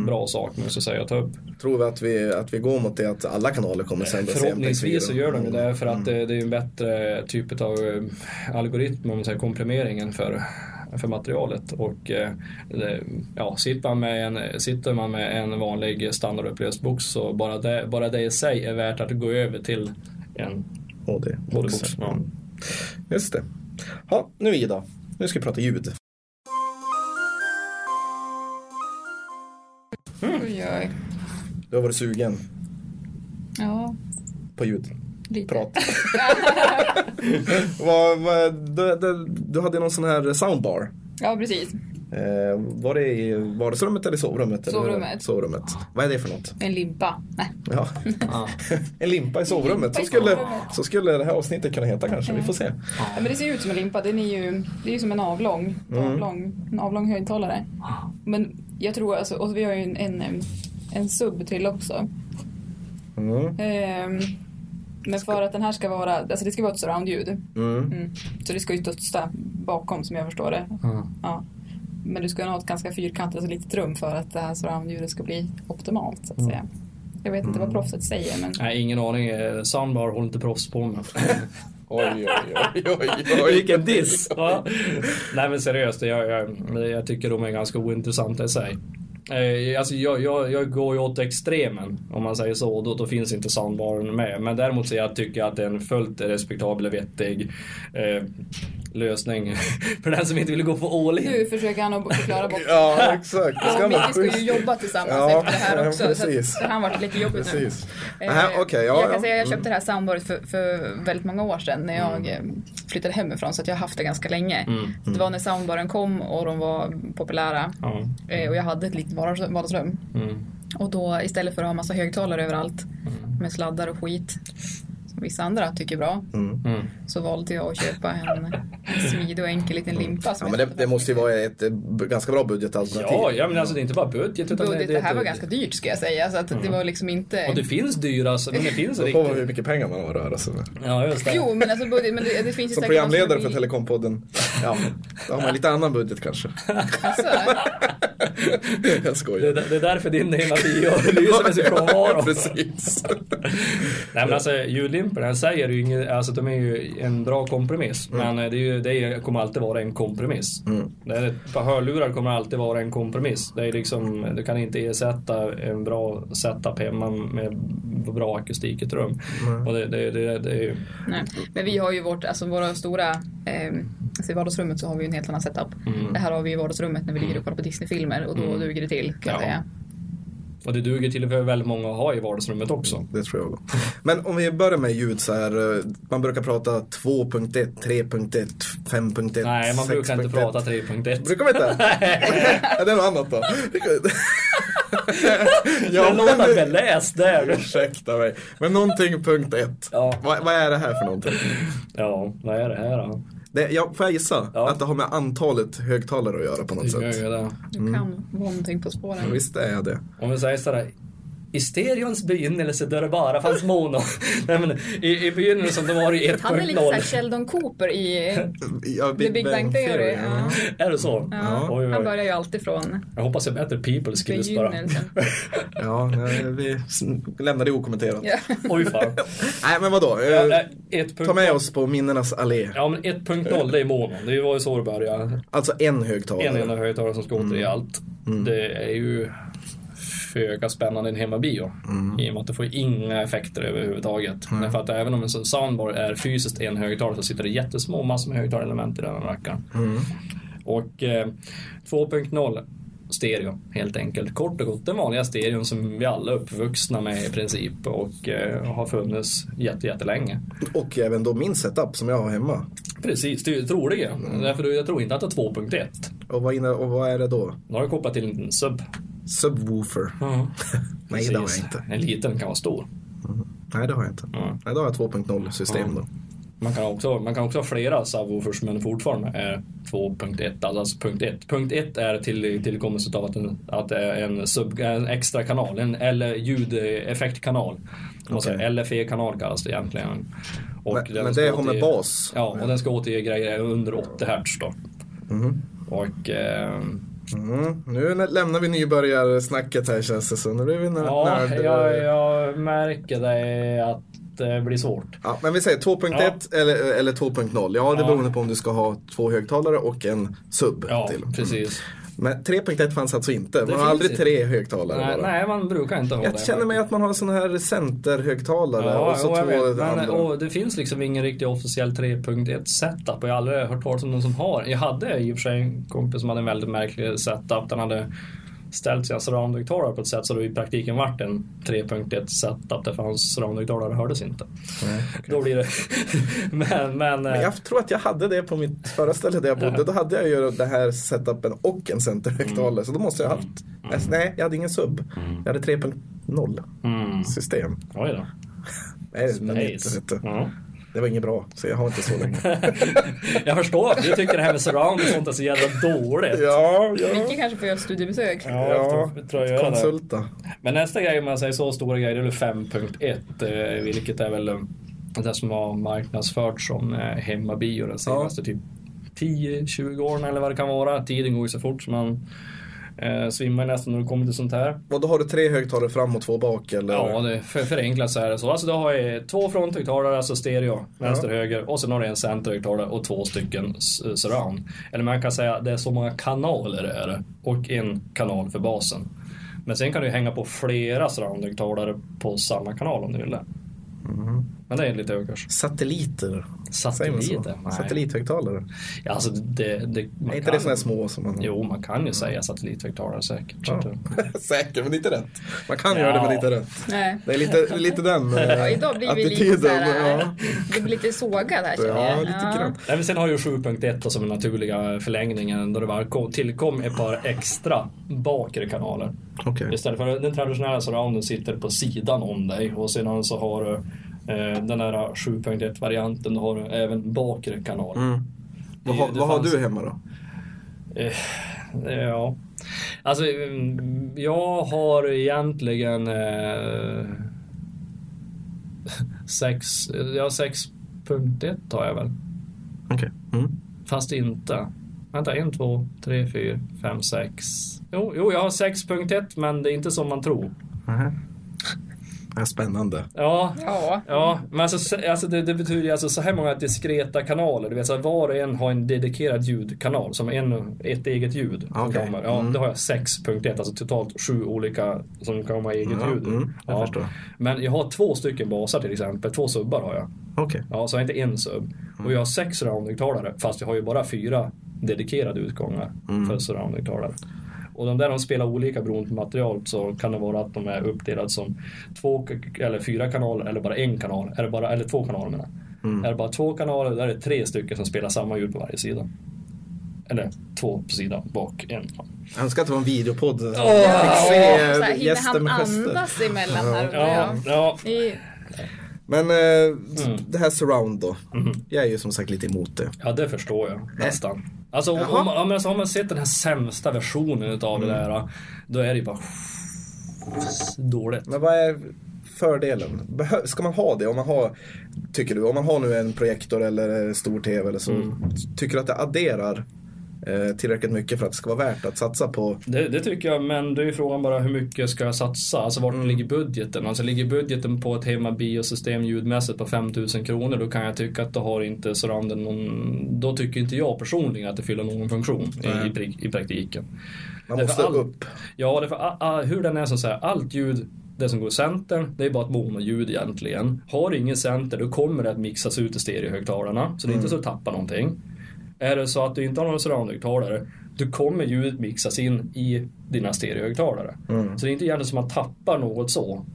bra sak, måste jag säga, att ta upp. Tror vi att, vi att vi går mot det att alla kanaler kommer sändas i Förhoppningsvis så MP4? gör de det för Mm. att det, det är en bättre typ av eh, algoritm, om man säger komprimeringen för, för materialet. Och eh, ja, sitter, man med en, sitter man med en vanlig standardupplöst box så bara det, bara det i sig är värt att gå över till en HD. HD-box. Ja. Mm. Just det. Ja, nu Ida. Nu ska vi prata ljud. Oj, oj. Du har varit sugen Ja, på ljud. Lite. Prat. vad, vad, du, du, du hade någon sån här soundbar. Ja, precis. Eh, var det i vardagsrummet eller sovrummet? Eller? Sovrummet. Sovrummet. Vad är det för något? En limpa. Nej. Ja. En limpa i sovrummet. limpa Så skulle, sovrummet. så skulle det här avsnittet kunna heta kanske. Vi får se. Ja, men det ser ut som en limpa. Den är ju, det är ju som en avlång, Mm. avlång, en avlång högtalare. Men jag tror alltså, och vi har ju en, en, en sub till också. Mm. Ehm, men för att den här ska vara, alltså det ska vara ett surroundljud. Mm. Mm. Så det ska ju studsa bakom som jag förstår det. Ja. Ja. Men du ska ha ett ganska fyrkantigt, alltså litet rum för att det här surroundljudet ska bli optimalt så att Mm. säga. Jag vet inte vad proffset säger men Nej, ingen aning. Soundbar håller inte proffs på med. Oj, oj, oj, oj, oj. Vilken diss! Ja. Nej men seriöst, jag, jag, jag tycker de är ganska ointressanta i sig. Eh, alltså jag, jag, jag går ju åt extremen om man säger så. Då, då finns inte soundbaren med. Men däremot så jag tycker att den är fullt respektabel och vettig eh, lösning för den som inte vill gå på all in. nu försöker han att förklara bort Ja, exakt. Det Ja, ska Micke vara ska ju jobba tillsammans Ja, efter det här ja, också. så precis. att det har varit lite jobbigt nu. Precis. Eh, Nähä, okej, ja, jag ja. kan säga jag köpte Mm. det här soundboardet för, för väldigt många år sedan när jag eh, flyttade hemifrån så att jag har haft det ganska länge. Mm. Det var när soundbaren kom och de var populära. Ja. Eh, Och jag hade ett litet vardags- vardagsrum. Mm. Och då istället för att ha massa högtalare överallt Mm. med sladdar och skit vissa andra tycker är bra Mm. så valde jag att köpa en, en smidig och enkel liten limpa. Ja, men det, det måste ju vara ett eh, ganska bra budgetalternativ. Ja, ja, men alltså det är inte bara budget. Utan Budget, det, det här var det- ganska dyrt ska jag säga. Så att det var liksom inte... Och det finns dyra, alltså, men det finns Det beror på hur riktigt. mycket pengar man har att röra sig med. Ja, just det. Jo, men alltså budget, men det, det finns ju Som programledare för Telekompodden, ja, då har man lite annan budget kanske. Alltså, Jag Det, skojar. är- det är därför din ena bio lyser med sin frånvaro. Precis. Nej men alltså jag säger ju inget, alltså de är ju en bra kompromiss. Mm. Men det, är ju, det kommer alltid vara en kompromiss. Det är, ett par hörlurar kommer alltid vara en kompromiss. Det är liksom, du kan inte ersätta en bra setup hemma med bra akustik i ett rum. Och det, det, det, det är ju, nej. Men vi har ju vårt, alltså våra stora, eh, alltså i vardagsrummet så har vi ju en helt annan setup. Mm. Det här har vi i vardagsrummet när vi ligger och kollar på Disneyfilmer och då duger det till kan jag Ja. säga. Och det duger till för väldigt många att ha i vardagsrummet också. Det tror jag. Men om vi börjar med ljud så här. eh, Man brukar prata 2.1, 3.1, 5.1, Nej, man brukar inte 6.1. prata 3.1. Brukar man inte? ja, det är något annat då. Jag men det- beläst där. Ursäkta mig. Men någonting punkt ett. Ja. Vad, vad är det här för någonting? Ja, vad är det här då? Det, ja, får jag gissa? Ja. Att det har med antalet högtalare att göra på något sätt? Du kan vara någonting på spåren. Visst är det. Om vi säger sådär. I stereons begynnelse då det bara fanns mono. Nej men i, i begynnelsen då var det ju Han är lite såhär 1.0. Sheldon Cooper i Ja, The Big Bang Theory. Ja. Är det så? Ja. Oj, oj, Han börjar ju alltid från Jag hoppas jag bättre people skills bara. Ja, nej, vi lämnar det okommenterat. Ja. Oj fan. Nej, men vadå? Eh, 1.0 Ta med oss på minnenas allé. Ja men 1.0 det är mono. Det var ju så det började. Alltså en högtalare. En enda högtalare som ska återge allt. Det är ju föga spännande en hemmabio. I och med att du får inga effekter överhuvudtaget. Därför att även om en sån soundbar är fysiskt en högtalare så sitter det jättesmå massor med högtalarelement i den här rackaren. Och eh, 2.0 stereo helt enkelt. Kort och gott den vanliga stereon som vi alla är uppvuxna med i princip och eh, har funnits jätte, jättelänge. Och även då min setup som jag har hemma. Precis, troligen. Därför jag tror inte att det är 2.1. Och vad, inne, och vad är det då? Nu har jag kopplat till en sub. Subwoofer. Nej, det har jag inte. En liten kan vara stor. Nej, det har jag inte. Ja. Nej, då har jag 2.0 system då. Man kan också, man kan också ha flera subwoofers men fortfarande är 2.1, alltså punkt 1. Punkt 1 är till, tillkommelsen av att, en, att det är en, sub, en extra kanal, en eller ljudeffektkanal. Okay. LFE-kanal kallas det egentligen. Och Men- men det har med bas. Ja, och den ska återge grejer under 80 Hz då. Och ehm, Mm. Nu lämnar vi nybörjarsnacket här känns det som. Nu blir vi nö- ja, nörd. jag, jag märker det att det blir svårt. Ja, men vi säger 2.1 eller, eller 2.0. Ja, det Ja. beror på om du ska ha två högtalare och en sub Ja, till. precis. Men 3.1 fanns alltså inte. Man Det har aldrig tre högtalare Nej, bara. nej, man brukar inte ha det. Jag känner mig att man har en sån här centerhögtalare Ja, och så jo, jag två vet, men, och det finns liksom ingen riktig officiell 3.1 setup och jag har aldrig hört talas om någon som har. Jag hade i och för sig en kompis som hade en väldigt märklig setup. Den hade ställt sina surroundhögtalare på ett sätt så det i praktiken vart en 3.1 setup där hans surroundhögtalare hördes inte. Då blir det... men, men, Men jag tror att jag hade det på mitt förra ställe där jag bodde. Då hade jag ju den här setupen och en centerhögtalare. Mm. Så då måste jag ha haft. Alltså, nej, jag hade ingen sub. Jag hade 3.0 mm, system. oj då. Nej. Ja. Det var inget bra, så jag har inte så länge. Jag förstår, du tycker det här med surround och sånt är så jävla dåligt. ja, Micke kanske får göra ett studiebesök. Ja, jag tror, jag det. konsulta. Men nästa grej, om man säger så stora grejer, det är väl 5.1. eh, Vilket är väl eh, det som har marknadsförts som eh, hemmabio de senaste typ 10-20 åren eller vad det kan vara. Tiden går ju så fort så man Eh, svimmar nästan när du kommer till sånt här. Och då har du tre högtalare fram och två bak eller? Ja, det, för förenklat så är det så. Alltså då har jag två fronthögtalare, alltså stereo, vänster, höger. Och sen har du en centerhögtalare och två stycken surround. Eller man kan säga det är så många kanaler är det. Och en kanal för basen. Men sen kan du hänga på flera surroundhögtalare på samma kanal om du vill det. Men det är lite överkurs. Satelliter? Satelliter? Nej. Satellithögtalare? Ja, alltså det, det, man Är inte det sådana här små som man... Jo, man kan ju säga satellithögtalare säkert. Ja. Säkert, men inte rätt. Man kan Ja. göra det, men inte rätt. Nej. Det är lite, lite den eh, Ja, idag blir vi lite attityden. såhär, Ja. det blir lite sågad här känner Ja, jag. lite grann. Nej, men sen har ju 7.1 då som den naturliga förlängningen då det var, kom- tillkom ett par extra bakre kanaler. Okej. Istället för den traditionella surrounden sitter på sidan om dig och sedan så har du den här 7.1 varianten, då har du även bakre kanal. Mm. Vad, har, Det- vad har fanns- du hemma då? Eh, ja, alltså mm, jag har egentligen eh, sex, ja 6.1 har jag väl. Okej. Mm. Fast inte. Vänta, en, två, tre, fyra, fem, sex. Jo, jo, jag har 6.1 men det är inte som man tror. Nähä. Ja, spännande. Ja, Ja. ja men alltså, så- alltså det, det betyder ju alltså så här många diskreta kanaler. Du vet, så här, var och en har en dedikerad ljudkanal som en, ett eget ljud. som Okej. kommer. Ja, Mm. Då har jag 6.1, alltså totalt sju olika som kan ha eget Ja, ljud. mm, jag ja. förstår. Men jag har två stycken basar till exempel, två subbar har jag. Okej. Ja, så jag har inte en sub. Och jag har sex surroundhögtalare fast jag har ju bara fyra dedikerade utgångar för surroundhögtalare. Och de där de spelar olika beroende på material så kan det vara att de är uppdelade som två eller fyra kanaler eller bara en kanal. Det bara, eller två kanaler menar jag. Är det bara två kanaler där är det tre stycken som spelar samma ljud på varje sida. Eller två på sidan, bak, en. Jag önskar att det var en videopodd. Jag Ja, fick se eh, hinner gäster han med andas emellan här? Ja, ja. I- Men eh, Mm. det här surround då. Mhm. Jag är ju som sagt lite emot det. Ja, det förstår jag nästan. Alltså, om, om, om, alltså, har man sett den här sämsta versionen utav det där, då är det ju bara dåligt. Men vad är fördelen? Behö- ska man ha det? Om man har, tycker du, om man har nu en projektor eller stor tv eller så. Mm. Tycker du att det adderar tillräckligt mycket för att det ska vara värt att satsa på? Det, det tycker jag, men det är frågan bara hur mycket ska jag satsa? Alltså vart Mm. ligger budgeten? Alltså ligger budgeten på ett hemmabiosystem ljudmässigt på 5000 kronor då kan jag tycka att då har inte surrounden någon... Då tycker inte jag personligen att det fyller någon funktion i, i, i praktiken. Man Därför måste all- upp. Ja, därför, a, a, hur den är som säger, allt ljud, det som går i centern, det är bara ett monoljud egentligen. Har du ingen center, då kommer det att mixas ut i stereohögtalarna. Så det är inte så att du tappar någonting. Är det så att du inte har någon surroundhögtalare, då kommer ljudet mixas in i dina stereohögtalare. Så det är inte egentligen som att man tappar något så.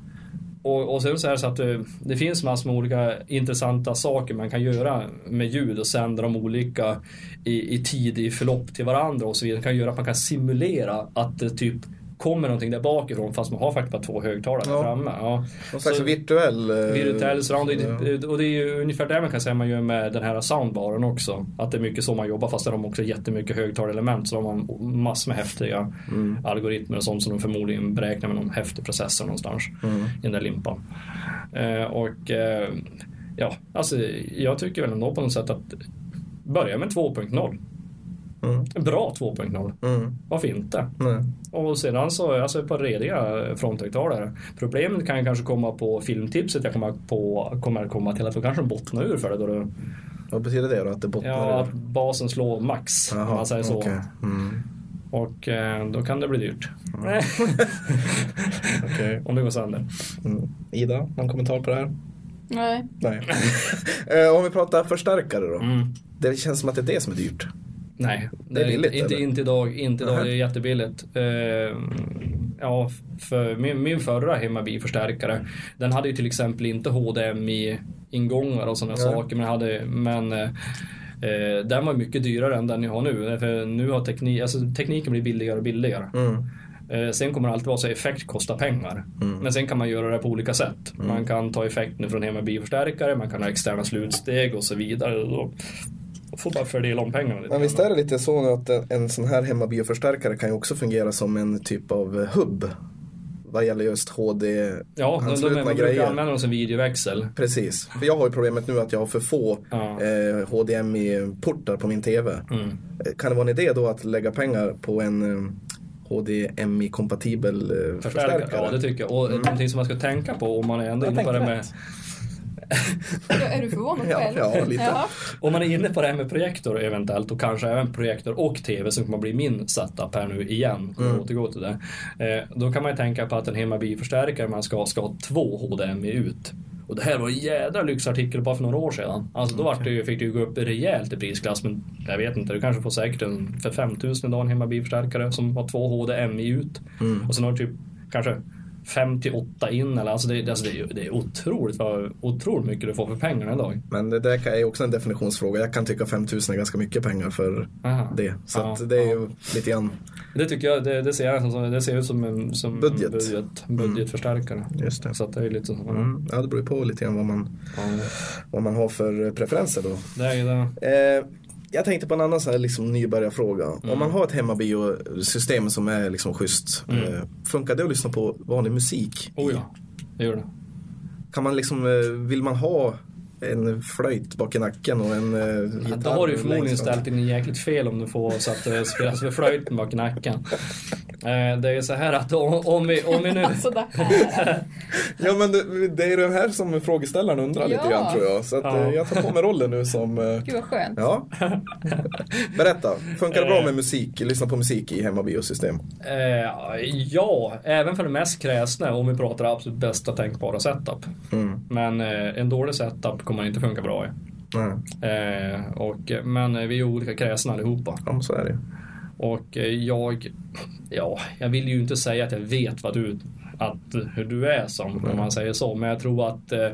Och, och sen så är det så att det, det finns massor med olika intressanta saker man kan göra med ljud och sända dem olika i, i tid i förlopp till varandra och så vidare. Det kan göra att man kan simulera att det typ kommer någonting där bakifrån fast man har faktiskt bara två högtalare Ja. framme. Ja. Någon slags Så- virtuell... eh, Virtuell surround. ja. Och det är ju ungefär det man kan säga man gör med den här soundbaren också. Att det är mycket så man jobbar fast det har de också jättemycket högtalerelement. Så de har massor med häftiga algoritmer och sånt som de förmodligen beräknar med någon häftig processor någonstans i den där limpan. Eh, och eh, ja, alltså jag tycker väl ändå på något sätt att börja med 2.0. Mm. Bra 2.0. Mm. Varför inte? Nej. Och sedan så, alltså på rediga fronthögtalare. Problemet kan ju kanske komma på filmtipset jag kommer, på, kommer att komma till att då kanske bottnar ur för det. Då det Vad betyder det då? Att det bottnar ja, ur? att basen slår max, om man säger så. okej. Mm. Och eh, då kan det bli dyrt. Okej. om det går sönder. Mm. Ida, någon kommentar på det här? Nej. Nej. Eh, Om vi pratar förstärkare då. Mm. Det känns som att det är det som är dyrt. Nej, Det är billigt, inte, eller? inte idag. Inte idag, det är jättebilligt. Eh, ja, för min, min förra hemmabiförstärkare, den hade ju till exempel inte HDMI-ingångar och sådana saker. Men, hade, men eh, den var mycket dyrare än den jag har nu. För nu har teknik, alltså, tekniken blivit billigare och billigare. Mm. Eh, Sen kommer det alltid vara så att effekt kostar pengar. Men sen kan man göra det på olika sätt. Man kan ta effekt nu från hemmabiförstärkare, man kan ha externa slutsteg och så vidare. Får bara fördela om pengarna lite. Men visst är det lite så nu att en, sån här hemmabioförstärkare kan ju också fungera som en typ av hubb. Vad gäller just HD Ja, de, de, man brukar använda dem som videoväxel. Precis, för jag har ju problemet nu att jag har för få Ja. eh, HDMI-portar på min TV. Mm. Eh, Kan det vara en idé då att lägga pengar på en eh, HDMI-kompatibel eh, Förstärkare. förstärkare. Ja, det tycker jag. Och någonting som man ska tänka på om man är ändå Jag inne på det med. Är du förvånad Ja, själv? ja, lite. Ja. Om man är inne på det här med projektor eventuellt och kanske även projektor och TV som kommer bli min setup här nu igen, kommer Mm. återgå till det. Eh, då kan man ju tänka på att en hemmabioförstärkare man ska ha, ska ha två HDMI ut. Och det här var en jädra lyxartikel bara för några år sedan. Alltså då det ju, fick det ju gå upp rejält i prisklass men jag vet inte, du kanske får säkert en för 5000 idag en hemmabiförstärkare som har två HDMI ut. Mm. Och sen har du typ kanske 58 in eller alltså det, alltså det, är, det är otroligt, vad, otroligt mycket du får för pengarna idag. Men det där är också en definitionsfråga. Jag kan tycka 5000 är ganska mycket pengar för Aha. det. Så Ja, det är ju lite grann, Det tycker jag, det, det ser jag som, det ser ut som en som Budget. Budget, budgetförstärkare. just det. Så det är lite så. Mm. Ja, det beror ju på lite grann vad man, Ja, vad man har för preferenser då. det är det. Eh, jag tänkte på en annan så här liksom nybörjarfråga. Om man har ett hemmabiosystem som är liksom schysst. Mm. Eh, funkar det att lyssna på vanlig musik? Oh ja, det gör det. Kan man liksom, eh, vill man ha en flöjt bak i nacken och en eh, gitarr Då har du ju förmodligen ställt in jäkligt fel om du får så att det spelas med flöjten bak i nacken. Eh, Det är ju så här att om, om, vi, om vi nu... Ja men det, det är det här som frågeställaren undrar lite Ja. grann tror jag. Så att, Ja. eh, jag tar på mig rollen nu som eh, Gud vad skönt. Ja. Berätta, funkar det bra med musik, lyssna på musik i hemmabiosystem? Eh, ja, även för det mest kräsna om vi pratar absolut bästa tänkbara setup. Mm. Men eh, en dålig setup kommer inte funka bra i. Eh, och, men vi är olika kräsna allihopa. Ja så är det Och eh, jag, ja, jag vill ju inte säga att jag vet vad du, att, hur du är som, om man säger så. Men jag tror att eh,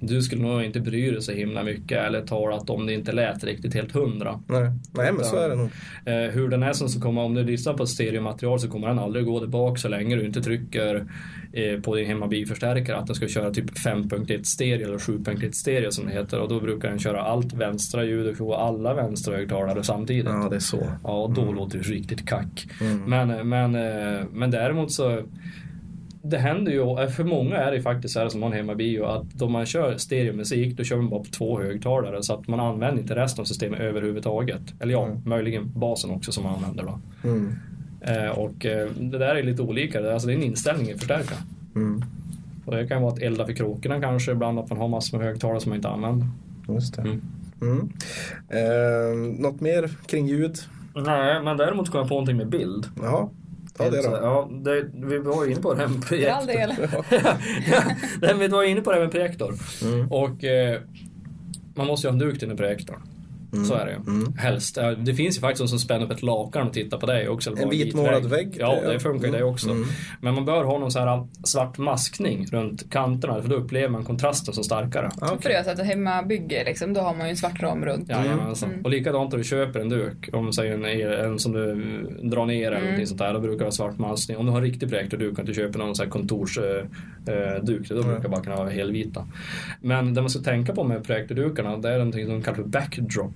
du skulle nog inte bry dig så himla mycket, eller talat om det inte lät riktigt helt hundra. Nej, Nej men så är det nog. Eh, hur den är som kommer, om du lyssnar på stereomaterial så kommer den aldrig gå tillbaka så länge du inte trycker eh, på din hemmabiförstärkare att den ska köra typ 5.1 stereo eller 7.1 stereo som det heter och då brukar den köra allt vänstra ljud och alla vänstra högtalare samtidigt. Ja det är så. Ja, och då låter det riktigt kack. Men, men, eh, men däremot så det händer ju, för många är det faktiskt så här som en hemmabio att då man kör stereomusik då kör man bara på två högtalare så att man använder inte resten av systemet överhuvudtaget. Eller ja, möjligen basen också som man använder då. Mm. Eh, och eh, det där är lite olika, alltså det är en inställning i förstärkaren. Mm. Och det kan vara att elda för kråkorna kanske, ibland att man har massor med högtalare som man inte använder. Just det. Mm. Mm. Eh, något mer kring ljud? Nej, men däremot kom jag på någonting med bild. Jaha, ta det då. Ja, det, vi var ju inne på det här med För all projektor. del. ja, nej, vi var inne på det här med projektor. Mm. Och eh, man måste ju ha en duk till en projektor. Så är det ju. Mm. Helst. Ja, Det finns ju faktiskt de som spänner upp ett lakan och tittar på det också. eller En vit vitmålad vägg, Ja, det- funkar ju mm. det också. Mm. Men man bör ha någon så här svart maskning runt kanterna för då upplever man kontrasten som starkare. Ah, För det så att hemmabygge liksom, då har man ju en svart ram runt. Jajamensan. Mm. Och likadant när du köper en duk, om säger en, en som du drar ner eller Mm. någonting sånt där, då brukar det vara svart maskning. Om du har en riktig projektorduk och inte köper någon sån här kontorsduk, eh, duk, då brukar det bara kunna vara helvita. Men det man ska tänka på med projektordukarna, det är någonting som kallas för backdrop.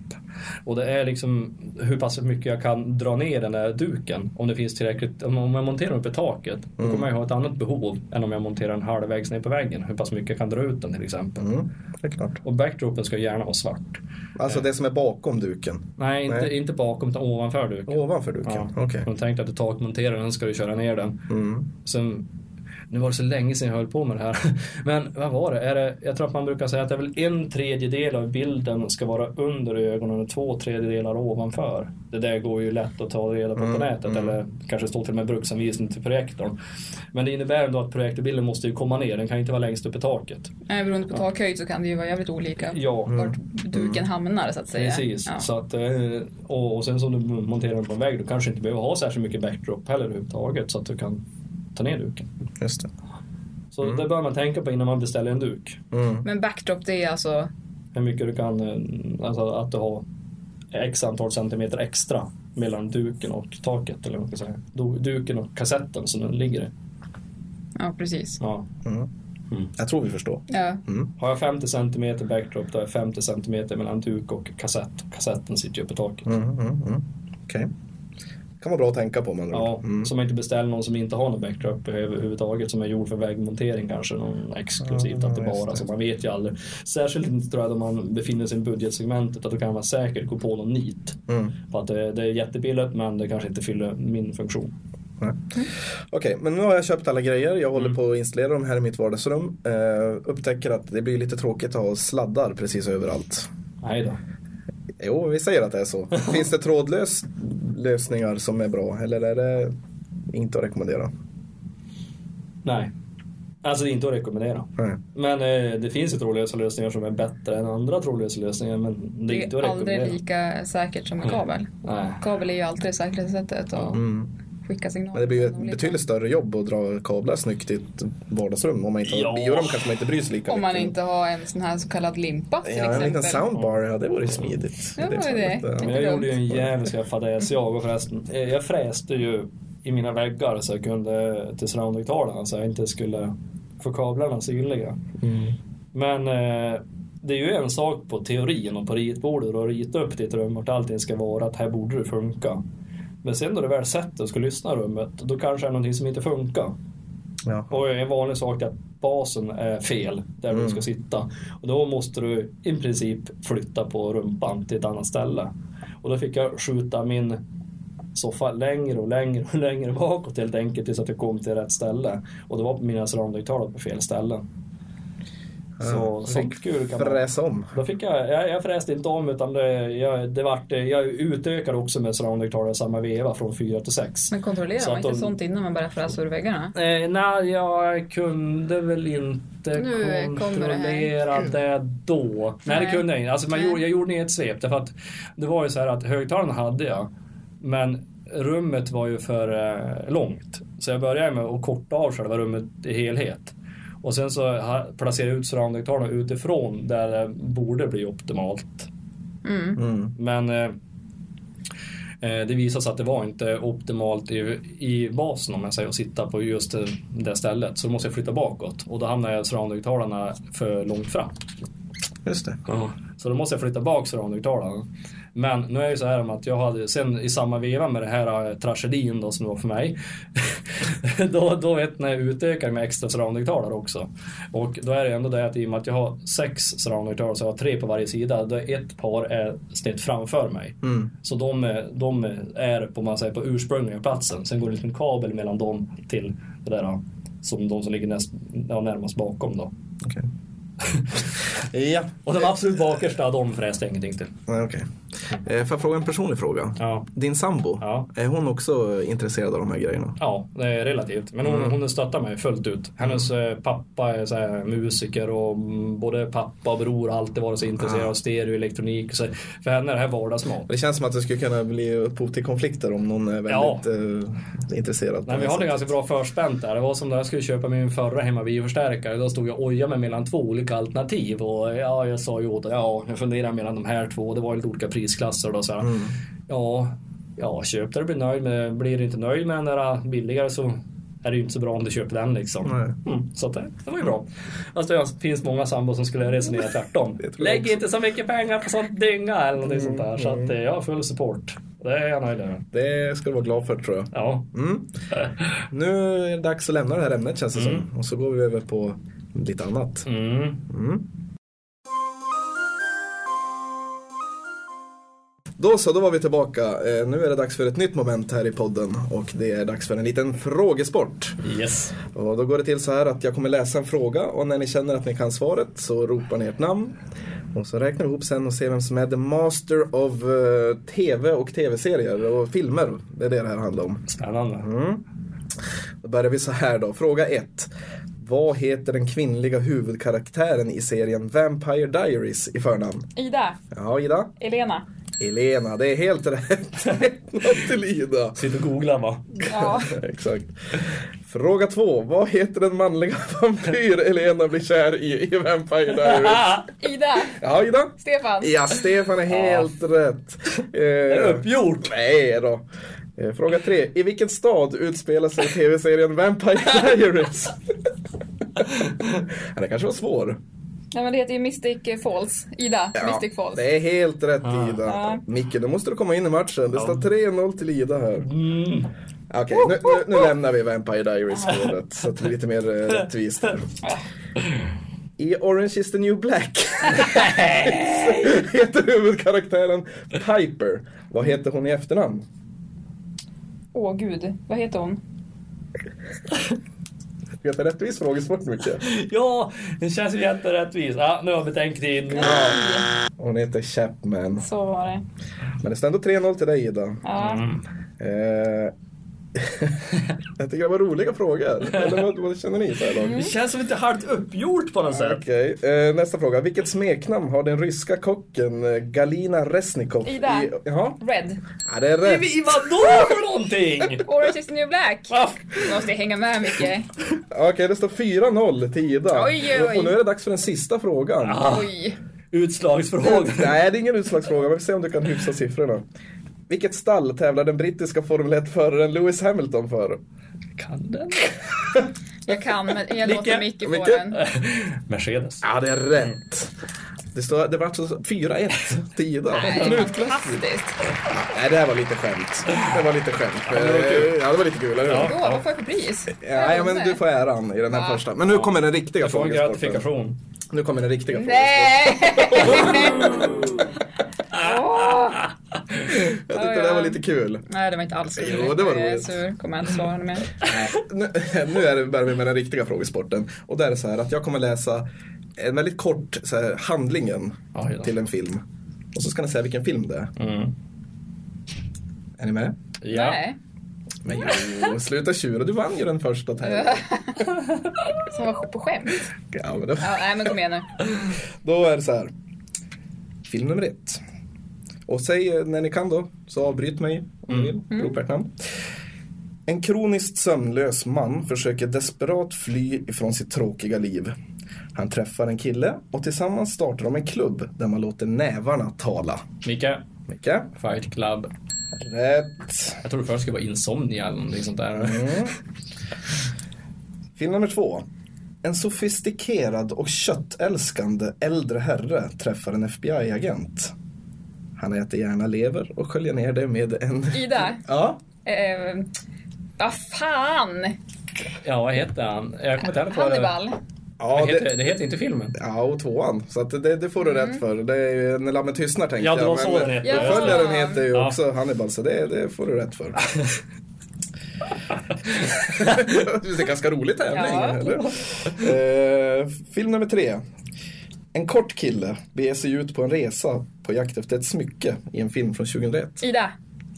Och det är liksom hur pass mycket jag kan dra ner den där duken. Om det finns tillräckligt, om jag monterar upp i taket, då kommer jag ha ett annat behov än om jag monterar den halvvägs ner på väggen. Hur pass mycket jag kan dra ut den till exempel. Mm, det är klart. Och backdropen ska gärna vara svart. Alltså det som är bakom duken. Nej, inte, Nej. inte bakom utan ovanför duken. Ovanför duken? Ja. Okej. Om du tänkte att du takmonterar den ska du köra ner den. Mm. Sen, nu var det så länge sedan jag höll på med det här. Men vad var det? Är det? Jag tror att man brukar säga att det är väl en tredjedel av bilden ska vara under ögonen och två tredjedelar ovanför. Det där går ju lätt att ta reda på på nätet eller kanske står till och med bruksanvisning till projektorn. Men det innebär ändå att projektorbilden måste ju komma ner, den kan ju inte vara längst upp i taket. Nej, beroende på takhöjd så kan det ju vara jävligt olika. Ja, Vart duken hamnar så att säga. Precis. Ja. Så att, eh, och, och sen som du monterar den på en vägg, du kanske inte behöver ha särskilt mycket backdrop heller överhuvudtaget så att du kan ta ner duken. Just det. Så det bör man tänka på innan man beställer en duk. Mm. Men backdrop det är alltså, Hur mycket du kan, eh, alltså att du har x antal centimeter extra mellan duken och taket eller vad man ska säga. Du- Duken och kassetten som den ligger i. ja precis. Ja. Mm. Mm. Jag tror vi förstår. Ja. Har jag 50 centimeter backdrop då är 50 centimeter mellan duk och kassett. Kassetten sitter ju på taket. Mm, mm, mm. Okej. Kan vara bra att tänka på andra Ja, mm. så man inte beställer någon som inte har någon backdrop överhuvudtaget som är gjord för vägmontering kanske, någon exklusivt Ja, att det bara, så man vet ju aldrig. Särskilt inte tror jag om man befinner sig i budgetsegmentet att då kan man säkert gå på någon nit. Mm. På att det, det är jättebilligt men det kanske inte fyller min funktion. Okej, men nu har jag köpt alla grejer. Jag håller Mm. på att installera dem här i mitt vardagsrum. Uh, upptäcker att det blir lite tråkigt att ha sladdar precis överallt. Nej då. Jo, vi säger att det är så. Finns det trådlös lösningar som är bra eller är det inte att rekommendera? Nej. Alltså det är inte att rekommendera. Nej. Men eh, det finns ju trådlösa lösningar som är bättre än andra trådlösa lösningar men det är Det inte att är aldrig lika säkert som med kabel. Nej. Kabel är ju alltid det säkraste sättet att Mm. Skicka signaler. Men det blir ju ett olika- betydligt större jobb att dra kablar snyggt i ett vardagsrum. Om man inte har Ja. biorum kanske man inte bryr sig lika Om man mycket. inte har en sån här så kallad limpa till Ja, en exempel. liten soundbar, ja det vore smidigt. Ja, det inte- det. Men jag gjorde ju en jävla fadäs jag och förresten. eh, Jag fräste ju i mina väggar så jag kunde till surroundhögtalarna så jag inte skulle få kablarna synliga. Mm. Men eh, det är ju en sak på teorin och på ritbordet och rita upp ditt rum vart allting ska vara att här borde det funka. Men sen då du väl sett det och ska lyssna i rummet då kanske det är någonting som inte funkar. Ja. Och en vanlig sak är att basen är fel där Mm. du ska sitta. Och då måste du i princip flytta på rumpan till ett annat ställe. Och då fick jag skjuta min soffa längre och längre och längre bakåt helt enkelt tills att jag kom till rätt ställe. Och det var mina surroundhögtalare på fel ställen. Så Ja, kul kan man... Fräsa om. Då fick jag, jag, jag fräste inte om utan det, jag, det vart, jag utökade också med surroundhögtalare i samma veva från 4 till 6. Men kontrollerar Så man inte de- sånt innan man börjar fräsa ur väggarna? Eh, nej, jag kunde väl inte Nu kommer det kontrollera det, då. Nej, det Nej. kunde jag inte. Alltså, man Nej. gjorde, jag gjorde inget svep. Därför att det var ju så här att högtalarna hade jag. Men rummet var ju för eh, långt. Så jag började med att korta av själva rummet i helhet. Och sen så jag ut surroundhögtalarna utifrån där det borde bli optimalt. Mm. Mm. Men eh, eh, det visade sig att det var inte optimalt i, i basen om jag säger att sitta på just det, stället. Så då måste jag flytta bakåt och då hamnar surroundhögtalarna för långt fram. Just det. Så då måste jag flytta bak surroundhögtalarna. Men nu är det ju så här om att jag hade sen i samma veva med det här eh, tragedin då som det var för mig. då, då vet ni, jag utökar med extra surroundhögtalare också. Och då är det ändå det att i och med att jag har sex surroundhögtalare så jag har tre på varje sida. Då är ett par är snett framför mig. Mm. Så de, är- de är på, man säger, på ursprungliga platsen. Sen går det en liten kabel mellan dem till det där som de som ligger näst, ja, närmast bakom då. Okej. ja, Och de absolut bakersta, de fräste jag ingenting till. Nej, okej. Eh, får jag fråga en personlig fråga? Ja. Din sambo, Ja. är hon också intresserad av de här grejerna? Ja, det är relativt. Men hon, hon stöttar mig fullt ut. Hennes eh, pappa är så här, musiker och mm, både pappa och bror har alltid varit så intresserade av stereo, elektronik. och Så för henne är det här vardagsmat. Det känns som att det skulle kunna bli upphov till konflikter om någon är Ja. väldigt eh, intresserad. Nej, vi det hade ganska bra förspänt där. Det var som när jag skulle köpa min förra hemmabioförstärkare. Då stod jag och ojade mig mellan två olika alternativ. Och ja, jag sa ju åt ja, jag funderar mellan de här två. Det var lite olika prisklasser. Då, så här, Mm. Ja, ja, köp det du blir nöjd med. Blir du inte nöjd med den där billigare så är det ju inte så bra om du köper den liksom. Mm, så det, det var ju bra. Fast det finns många sambor som skulle resonera tvärtom. Lägg inte så mycket pengar på sånt dynga eller någonting sånt där. Så att eh, jag har full support. Det är jag nöjd med. Det ska du vara glad för tror jag. Ja. Mm. Nu är det dags att lämna det här ämnet känns det som. Och så går vi över på lite annat. Mm. Mm. Då så, då var vi tillbaka. Eh, nu är det dags för ett nytt moment här i podden och det är dags för en liten frågesport. Yes. Och då går det till så här att jag kommer läsa en fråga och när ni känner att ni kan svaret så ropar ni ert namn. Och så räknar vi ihop sen och ser vem som är the master of eh, TV och TV-serier och filmer. Det är det det här handlar om. Spännande. Mm. Då börjar vi så här då. Fråga 1. Vad heter den kvinnliga huvudkaraktären i serien Vampire Diaries i förnamn? Ida, Ja, Ida? Elena. Elena, det är helt rätt. 1-0 till Ida. Sitter och googlar va? Ja. Exakt. Fråga 2. Vad heter den manliga vampyr Elena blir kär i i Vampire Diaries? Ida, Ja, Ida? Stefan. Ja, Stefan är helt rätt. Det är Eh, uppgjort. Nej då. Eh, Fråga tre. I vilken stad utspelar sig tv-serien Vampire Diaries? det kanske var svår. Nej men det heter ju Mystic Falls. Ida, Ja, Mystic Falls. det är helt rätt Ida. Ja. Micke, nu måste du komma in i matchen. Det står 3-0 till Ida här. Mm. Okej, nu, nu, nu lämnar vi Vampire Diaries-spåret så att det blir lite mer eh, rättvist. I Orange is the new black heter huvudkaraktären Piper. Vad heter hon i efternamn? Åh gud, vad heter hon? Ganska rättvis frågesport mycket. Ja, det känns ju jätterättvist. Ja, nu har betänketid. Hon heter Chapman. Så var det. Men det står ändå 3-0 till dig Ida. Ja. Eh, jag tycker det var roliga frågor. Eller vad, vad känner ni så här långt? Det känns som lite halvt uppgjort på något sätt. Okej, eh, nästa fråga. Vilket smeknamn har den ryska kocken eh, Galina Resnikov? Ida. I, jaha? Red. Ja, det är rätt. I vadå för någonting? Orange is the new black. Du måste hänga med mycket. Okej, det står 4-0 till Ida. Oj, oj, oj. Och nu är det dags för den sista frågan. Ah, Oj. utslagsfråga. Nej, det är ingen utslagsfråga, men vi får se om du kan hyfsa siffrorna. Vilket stall tävlar den brittiska Formel 1-föraren Lewis Hamilton för? Kan den? Jag kan, men jag låter Micke. Micke få Micke. den. Mercedes. Ja, det är rätt. Det, står, det var alltså 4-1 till Ida. Nej, fantastiskt. Nej, det här var lite skämt. Det var lite skämt. det var kul. Ja, det var lite kul, eller? Ja. Vad får jag för pris? Ja, ja, men du får äran i den här Ja. första. Men nu kommer den riktiga frågesporten. gratifikation. Nu kommer den riktiga Nej! Åh. Jag tyckte det var lite kul. Nej, det var inte alls kul. Jo, det var Jag är roligt. sur. Kommer jag inte svara mer. Nu, nu är det börjar vi med den riktiga frågesporten. Och där är det så här att jag kommer läsa en väldigt kort så här, handlingen Oj då. till en film. Och så ska ni säga vilken film det är. Mm. Är ni med? Ja. Nej. Men jo, sluta tjura. Du vann ju den första tävlingen. Som var på skämt. Ja, men det, Ja, nej, men kom igen nu. då är det så här. Film nummer ett. Och säg eh, när ni kan då, så avbryt mig om ni vill. Ropa ert namn. En kroniskt sömnlös man försöker desperat fly ifrån sitt tråkiga liv. Han träffar en kille och tillsammans startar de en klubb där man låter nävarna tala. Micke. Micke? Fight Club. Rätt. Jag trodde först det skulle vara Insomnia eller någonting sånt där. Mm. Film nummer två. En sofistikerad och köttälskande äldre herre träffar en FBI-agent. Han äter gärna lever och sköljer ner det med en... Ida. Ja, Eh, vad fan! Ja, vad heter han? Jag kommer inte heller på det. Hannibal. ja Det heter, det heter inte filmen. ja och tvåan. Så att det, det får du rätt för. Det är ju När lammet tystnar tänkte Ja, det var jag. så den heter. Ja. Uppföljaren heter ju Ja. också Hannibal så det, det får du rätt för. det är ganska rolig tävling, Ja. eller? Eh, film nummer tre. En kort kille beger sig ut på en resa på jakt efter ett smycke i en film från 2001. Ida.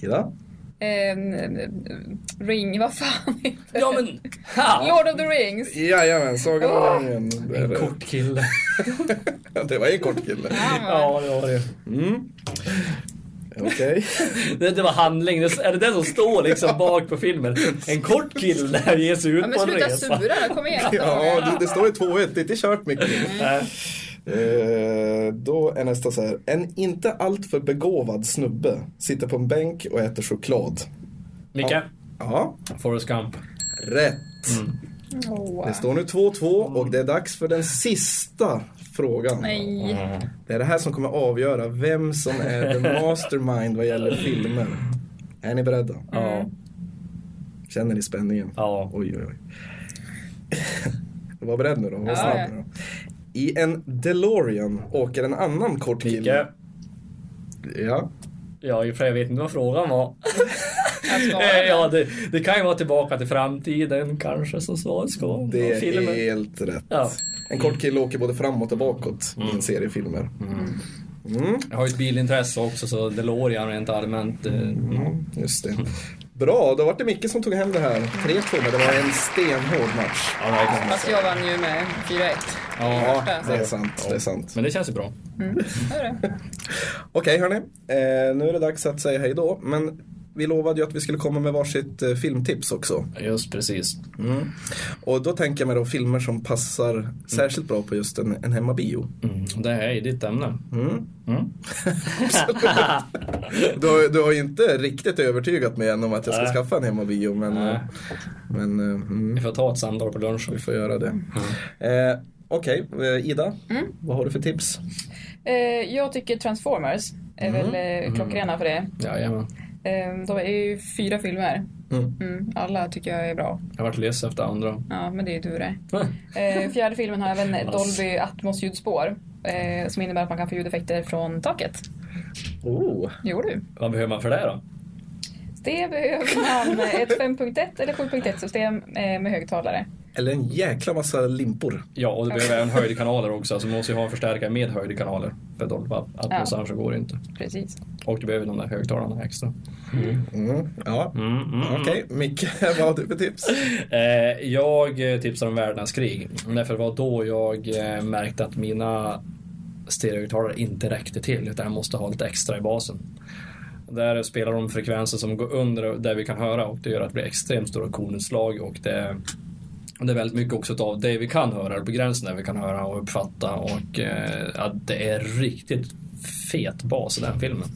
Ida? Eh, ring, vad fan heter? Ja, men... Ha! Lord of the Rings. Jajamän, Sagan om ringen. Är En kort kille. det var en kort kille. Ja, det var det. Mm. Okej. Det, det var handling. Är det det som står liksom bak på filmen? En kort kille där ger sig ut Ja, men på en sluta resa. sura nu, kom igen. Ja, det, det står ju 2-1. Det är inte kört mycket. Nej. Eh, då är nästa så här. En inte alltför begåvad snubbe sitter på en bänk och äter choklad. Micke. Ja, Forrest Gump. rätt. Åh. Det står nu 2-2 och det är dags för den sista frågan. Nej. Det är det här som kommer avgöra vem som är the mastermind vad gäller filmer. Är ni beredda? Ja. Känner ni spänningen? Ja. Oj, oj, oj. Var beredd nu då. Var snabb nu då. I en DeLorean åker en annan kort kille. Micke. Ja. Ja, för sig, jag vet inte vad frågan var. Eh, ja, det, det kan ju vara tillbaka till framtiden kanske som svaret ska vara. Det är Filmen. helt rätt. Ja. En kort kille åker både framåt och bakåt i en serie filmer. Mm. Jag har ju ett bilintresse också så DeLorean rent allmänt. eh, Mm, just det. Bra, då var det Micke som tog hem det här. 3-2, men det var en stenhård match. Ja. Fast jag vann ju med 4-1. Ja, det är sant. Det är sant. Men det känns ju bra. Du? Okej hörni, eh, nu är det dags att säga hej då. Men vi lovade ju att vi skulle komma med varsitt eh, filmtips också. Just precis. Mm. Och då tänker jag mig då filmer som passar särskilt bra på just en, en hemmabio. Mm. Det här är ditt ämne. Mm. Mm. Du, har- du har ju inte riktigt övertygat mig än om att jag ska Nej. skaffa en hemmabio men, Nej. eh, men eh, mm, Vi får ta ett samtal på lunchen. vi får göra det. Eh, Okej, eh, Ida, vad har du för tips? Eh, jag tycker Transformers är väl eh, klockrena för det. Jajamän. Eh, de är ju fyra filmer. Mm. Mm, alla tycker jag är bra. Jag vart less efter andra. Ja, men det är tur det. Eh, fjärde filmen har även Dolby Atmos ljudspår. Eh, som innebär att man kan få ljudeffekter från taket. Oh. Jo du. Vad behöver man för det då? Det behöver man ett 5.1 eller 7.1 system eh, med högtalare. Eller en jäkla massa limpor. Ja, och du behöver även höjdkanaler också. Alltså man måste ju ha en förstärkare med höjdkanaler. För att Atmos Ja. annars så går det inte. Precis. Och du behöver de där högtalarna extra. Mm, ja, Mm, mm, mm. okej. Micke, vad har du för tips? Eh, jag eh, tipsar om Världens krig. Därför det var då jag märkte att mina stereohögtalare inte räckte till utan jag måste ha lite extra i basen. Där spelar de frekvenser som går under där vi kan höra och det gör att det blir extremt stora konutslag och det, det är väldigt mycket också av det vi kan höra, på gränsen där vi kan höra och uppfatta och eh, det är riktigt fet bas i den filmen.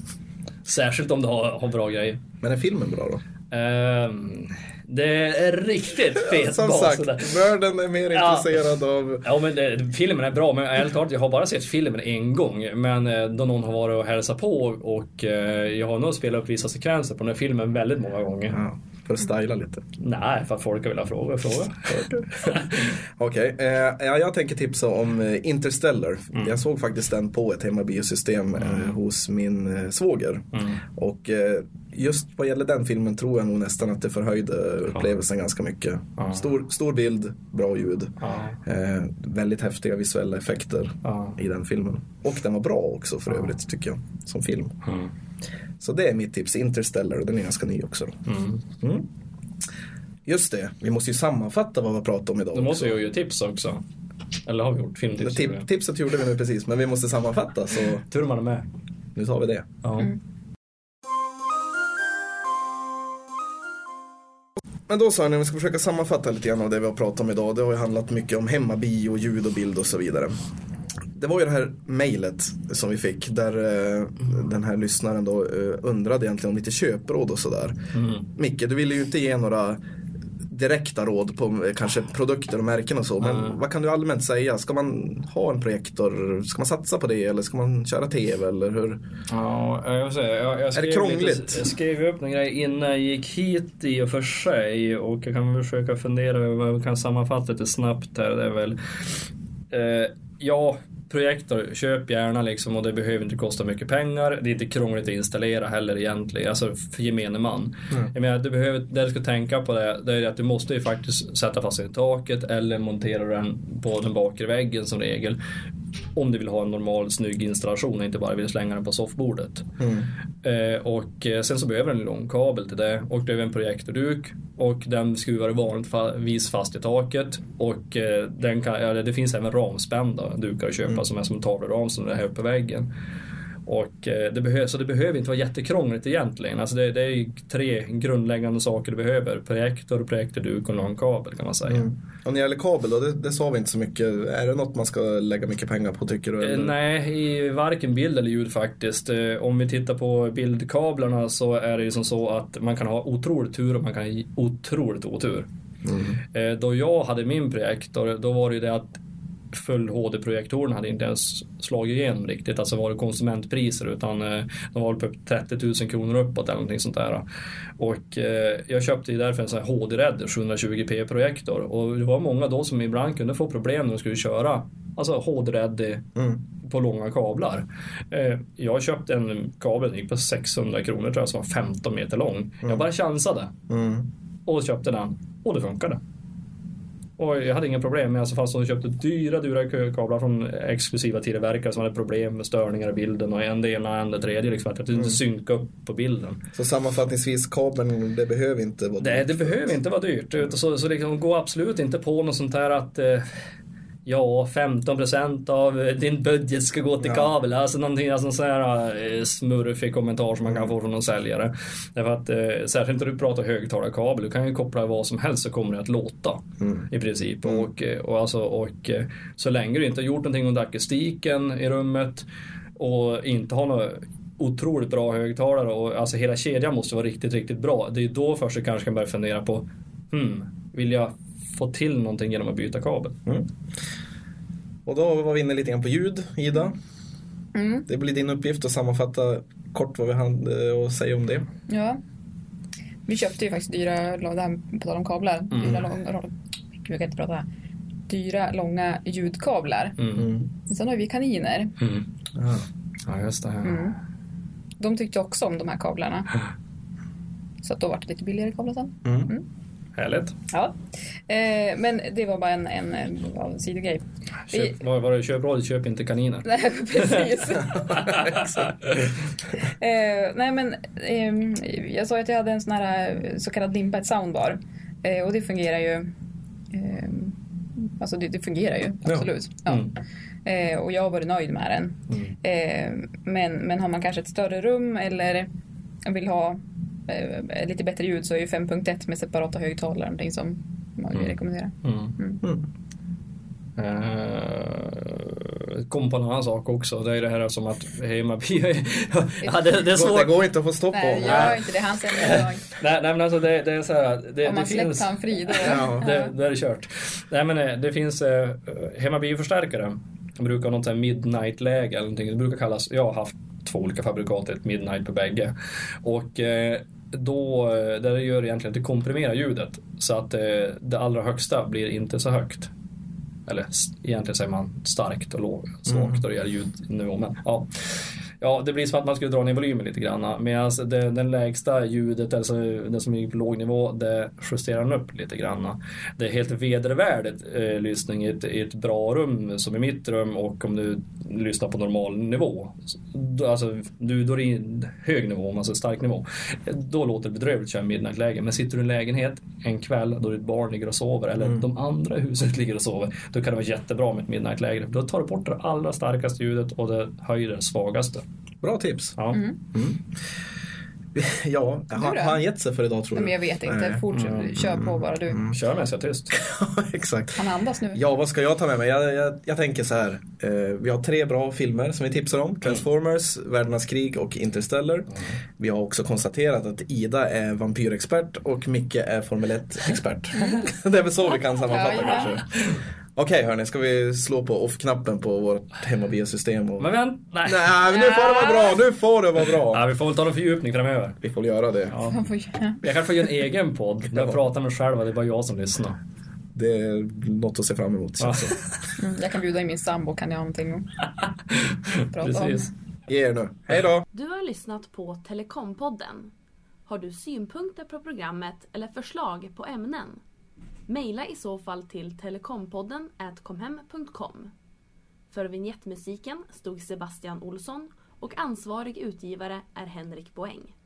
Särskilt om du har, har bra grejer. Men är filmen bra då? Ehm, det är riktigt fet Som bas. sagt, det där. världen är mer Ja. intresserad av... Ja men det, filmen är bra men ärligt talat jag har bara sett filmen en gång. Men eh, då någon har varit och hälsat på och eh, jag har nog spelat upp vissa sekvenser på den här filmen väldigt många gånger. Ja, för att styla lite. Nej, för att folk velat fråga och fråga. Okej, eh, ja, jag tänker tipsa om eh, Interstellar. Mm. Jag såg faktiskt den på ett hemmabiosystem eh, hos min eh, svåger. Mm. Och eh, just vad gäller den filmen tror jag nog nästan att det förhöjde upplevelsen ganska mycket. Ja. Stor, stor bild, bra ljud. Ja, Eh, väldigt häftiga visuella effekter ja. i den filmen. Och den var bra också för övrigt tycker jag, som film. Mm. Så det är mitt tips, Interstellar, och den är ganska ny också. Mm. Mm. Just det, vi måste ju sammanfatta vad vi pratat om idag. Då måste jag ju tips också. Eller har vi gjort filmtips? Tip, tipset gjorde vi nu precis, men vi måste sammanfatta så Tur man är med. nu tar vi det. Ja. Men då sa jag, vi ska försöka sammanfatta lite grann av det vi har pratat om idag. Det har ju handlat mycket om hemmabio, ljud och bild och så vidare. Det var ju det här mejlet som vi fick där eh, den här lyssnaren då eh, undrade egentligen om lite köpråd och sådär. Mm. Micke, du ville ju inte ge några direkta råd på eh, kanske produkter och märken och så. Men Mm. vad kan du allmänt säga? Ska man ha en projektor? Ska man satsa på det eller ska man köra TV eller hur? Ja, jag vill säga, jag, jag skrev krångligt? Lite, jag skrev upp en grej innan jag gick hit i och för sig och jag kan försöka fundera över vad jag kan sammanfatta lite snabbt här. Det är väl, eh, ja, projektor, köp gärna liksom och det behöver inte kosta mycket pengar. Det är inte krångligt att installera heller egentligen, alltså för gemene man. Jag menar, du behöver, det du ska tänka på det, det är att du måste ju faktiskt sätta fast den i taket eller montera den på den bakre väggen som regel. Om du vill ha en normal snygg installation och inte bara vill slänga den på soffbordet. Eh, och eh, sen så behöver den en lång kabel till det och det är en projektorduk och den skruvar du vanligtvis fast i taket och eh, den kan, eller det finns även ramspända dukar att köpa som är som en tavleram som är här uppe på väggen. Och eh, det behöver, så det behöver inte vara jättekrångligt egentligen. Alltså det, det är tre grundläggande saker du behöver. Projektor, projektorduk och lång kabel kan man säga. Och när det gäller kabel då, det, det sa vi inte så mycket. Är det något man ska lägga mycket pengar på tycker du? Eh? Nej, i varken bild eller ljud faktiskt. Eh, Om vi tittar på bildkablarna så är det ju som så att man kan ha otroligt tur och man kan ha otroligt otur. Eh, Då jag hade min projektor, då var det ju det att full HD-projektorn hade inte ens slagit igenom riktigt. Alltså var det konsumentpriser utan eh, de var på upp 30 000 kronor uppåt eller någonting sånt där. Och eh, jag köpte ju därför en sån här HD-Red 720p projektor och det var många då som ibland kunde få problem när de skulle köra alltså HD-Red på långa kablar. Eh, jag köpte en kabel, den gick på 600 kronor tror jag, som var 15 meter lång. Jag bara chansade Mm. och köpte den och det funkade. Och jag hade inga problem med, alltså fast de köpte dyra, dyra kablar från exklusiva tillverkare som hade problem med störningar i bilden och en det ena, en det tredje, liksom, att det inte synka upp på bilden. Så sammanfattningsvis, kabeln, det behöver inte vara dyrt. det behöver inte vara dyrt, så, så liksom, gå absolut inte på något sånt här att eh, Ja, 15% av eh, din budget ska gå till kabel. Alltså någonting, alltså sån här eh, smurfig kommentar som man kan få från någon säljare. Därför att eh, särskilt när du pratar högtalarkabel, du kan ju koppla vad som helst så kommer det att låta. I princip. Och, eh, och, alltså, och så länge du inte har gjort någonting under akustiken i rummet och inte har något otroligt bra högtalare och alltså hela kedjan måste vara riktigt, riktigt bra. Det är då först du kanske kan börja fundera på hmm, vill jag få till någonting genom att byta kabel? Och då var vi inne lite grann på ljud, Ida. Mm. Det blir din uppgift att sammanfatta kort vad vi hade att säga om det. Ja. Vi köpte ju faktiskt dyra, det här på tal om kablar, dyra långa, jag kan inte prata, dyra långa ljudkablar. Mm. Men sen har vi kaniner. Mm. Ja. Ja, just det. Här. Mm. De tyckte också om de här kablarna. Så att då var det lite billigare kablar sen. Härligt. Ja. Eh, men det var bara en, en, en ja, sidogrej. Vi- Köp, vad var det? Köp råd, köp inte kaniner. Nej, precis. eh, nej men ehm, jag sa att jag hade en sån här eh, så kallad limpa, ett soundbar. Eh, och det fungerar ju. ehm, alltså det, det fungerar ju, Ja. absolut. Ja. Mm. Eh, och jag har varit nöjd med den. Eh, men, men har man kanske ett större rum eller vill ha eh, lite bättre ljud så är ju 5.1 med separata högtalare någonting som man vill Mm. rekommendera. Mm. Mm. Eh, kom på en annan sak också. Det är det här som att hemmabio... ja, det, det är Det svårt. går inte att få stopp Nej, på. gör inte det. Hans ämne idag. Nej, nej men alltså det, det är så här. Det, Om man det släppt finns... han fri då. Ja, Det, det är kört. Nej men eh, det finns eh, hemmabioförstärkare. De brukar ha något sånt här midnight-läge eller någonting. Det brukar kallas, jag har haft två olika fabrikat, ett midnight på bägge. Och eh, då, eh, det gör egentligen att det komprimerar ljudet. Så att eh, det allra högsta blir inte så högt. Eller egentligen säger man starkt och låg, svagt då det gäller ljudnivå. Men, ja. Ja, det blir som att man skulle dra ner volymen lite grann. Medan det, den lägsta ljudet, alltså den som ligger på låg nivå, det justerar den upp lite grann. Det är helt vedervärdigt eh, lyssning i ett, i ett bra rum som i mitt rum och om du lyssnar på normal nivå. Alltså, du, då är det i hög nivå, alltså stark nivå. Då låter det bedrövligt att köra midnight-läge. Men sitter du i en lägenhet en kväll då ditt barn ligger och sover eller de andra i huset ligger och sover. Då kan det vara jättebra med ett midnight-läge. Då tar du bort det allra starkaste ljudet och det höjer det svagaste. Bra tips. Ja. Ja, har, då? har han gett sig för idag tror du? men jag vet inte. Nej. Fortsätt, kör på bara du. Kör med sig tyst. Exakt. Han andas nu. Ja, vad ska jag ta med mig? Jag, jag, jag tänker så här. Eh, vi har tre bra filmer som vi tipsar om. Transformers, Världarnas krig och Interstellar. Vi har också konstaterat att Ida är vampyrexpert och Micke är Formel 1-expert. det är väl så vi kan sammanfatta Ja, ja. kanske. Okej hörni, ska vi slå på off-knappen på vårt hemmabiosystem? Och... Men vänt, nej. Nej, nu får det vara bra! Nu får det vara bra! vi får väl ta en fördjupning framöver. Vi får göra det. Ja. Jag kanske får göra en egen podd där jag pratar med mig själv och det är bara jag som lyssnar. Det är något att se fram emot. Ja. det. Mm, Jag kan bjuda in min sambo, kan jag ha någonting att prata Precis. om. Ge er nu. Hej då! Du har lyssnat på Telekompodden. Har du synpunkter på programmet eller förslag på ämnen? Maila i så fall till telekompodden komhem.com. För vignettmusiken stod Sebastian Olsson och ansvarig utgivare är Henrik Boeng.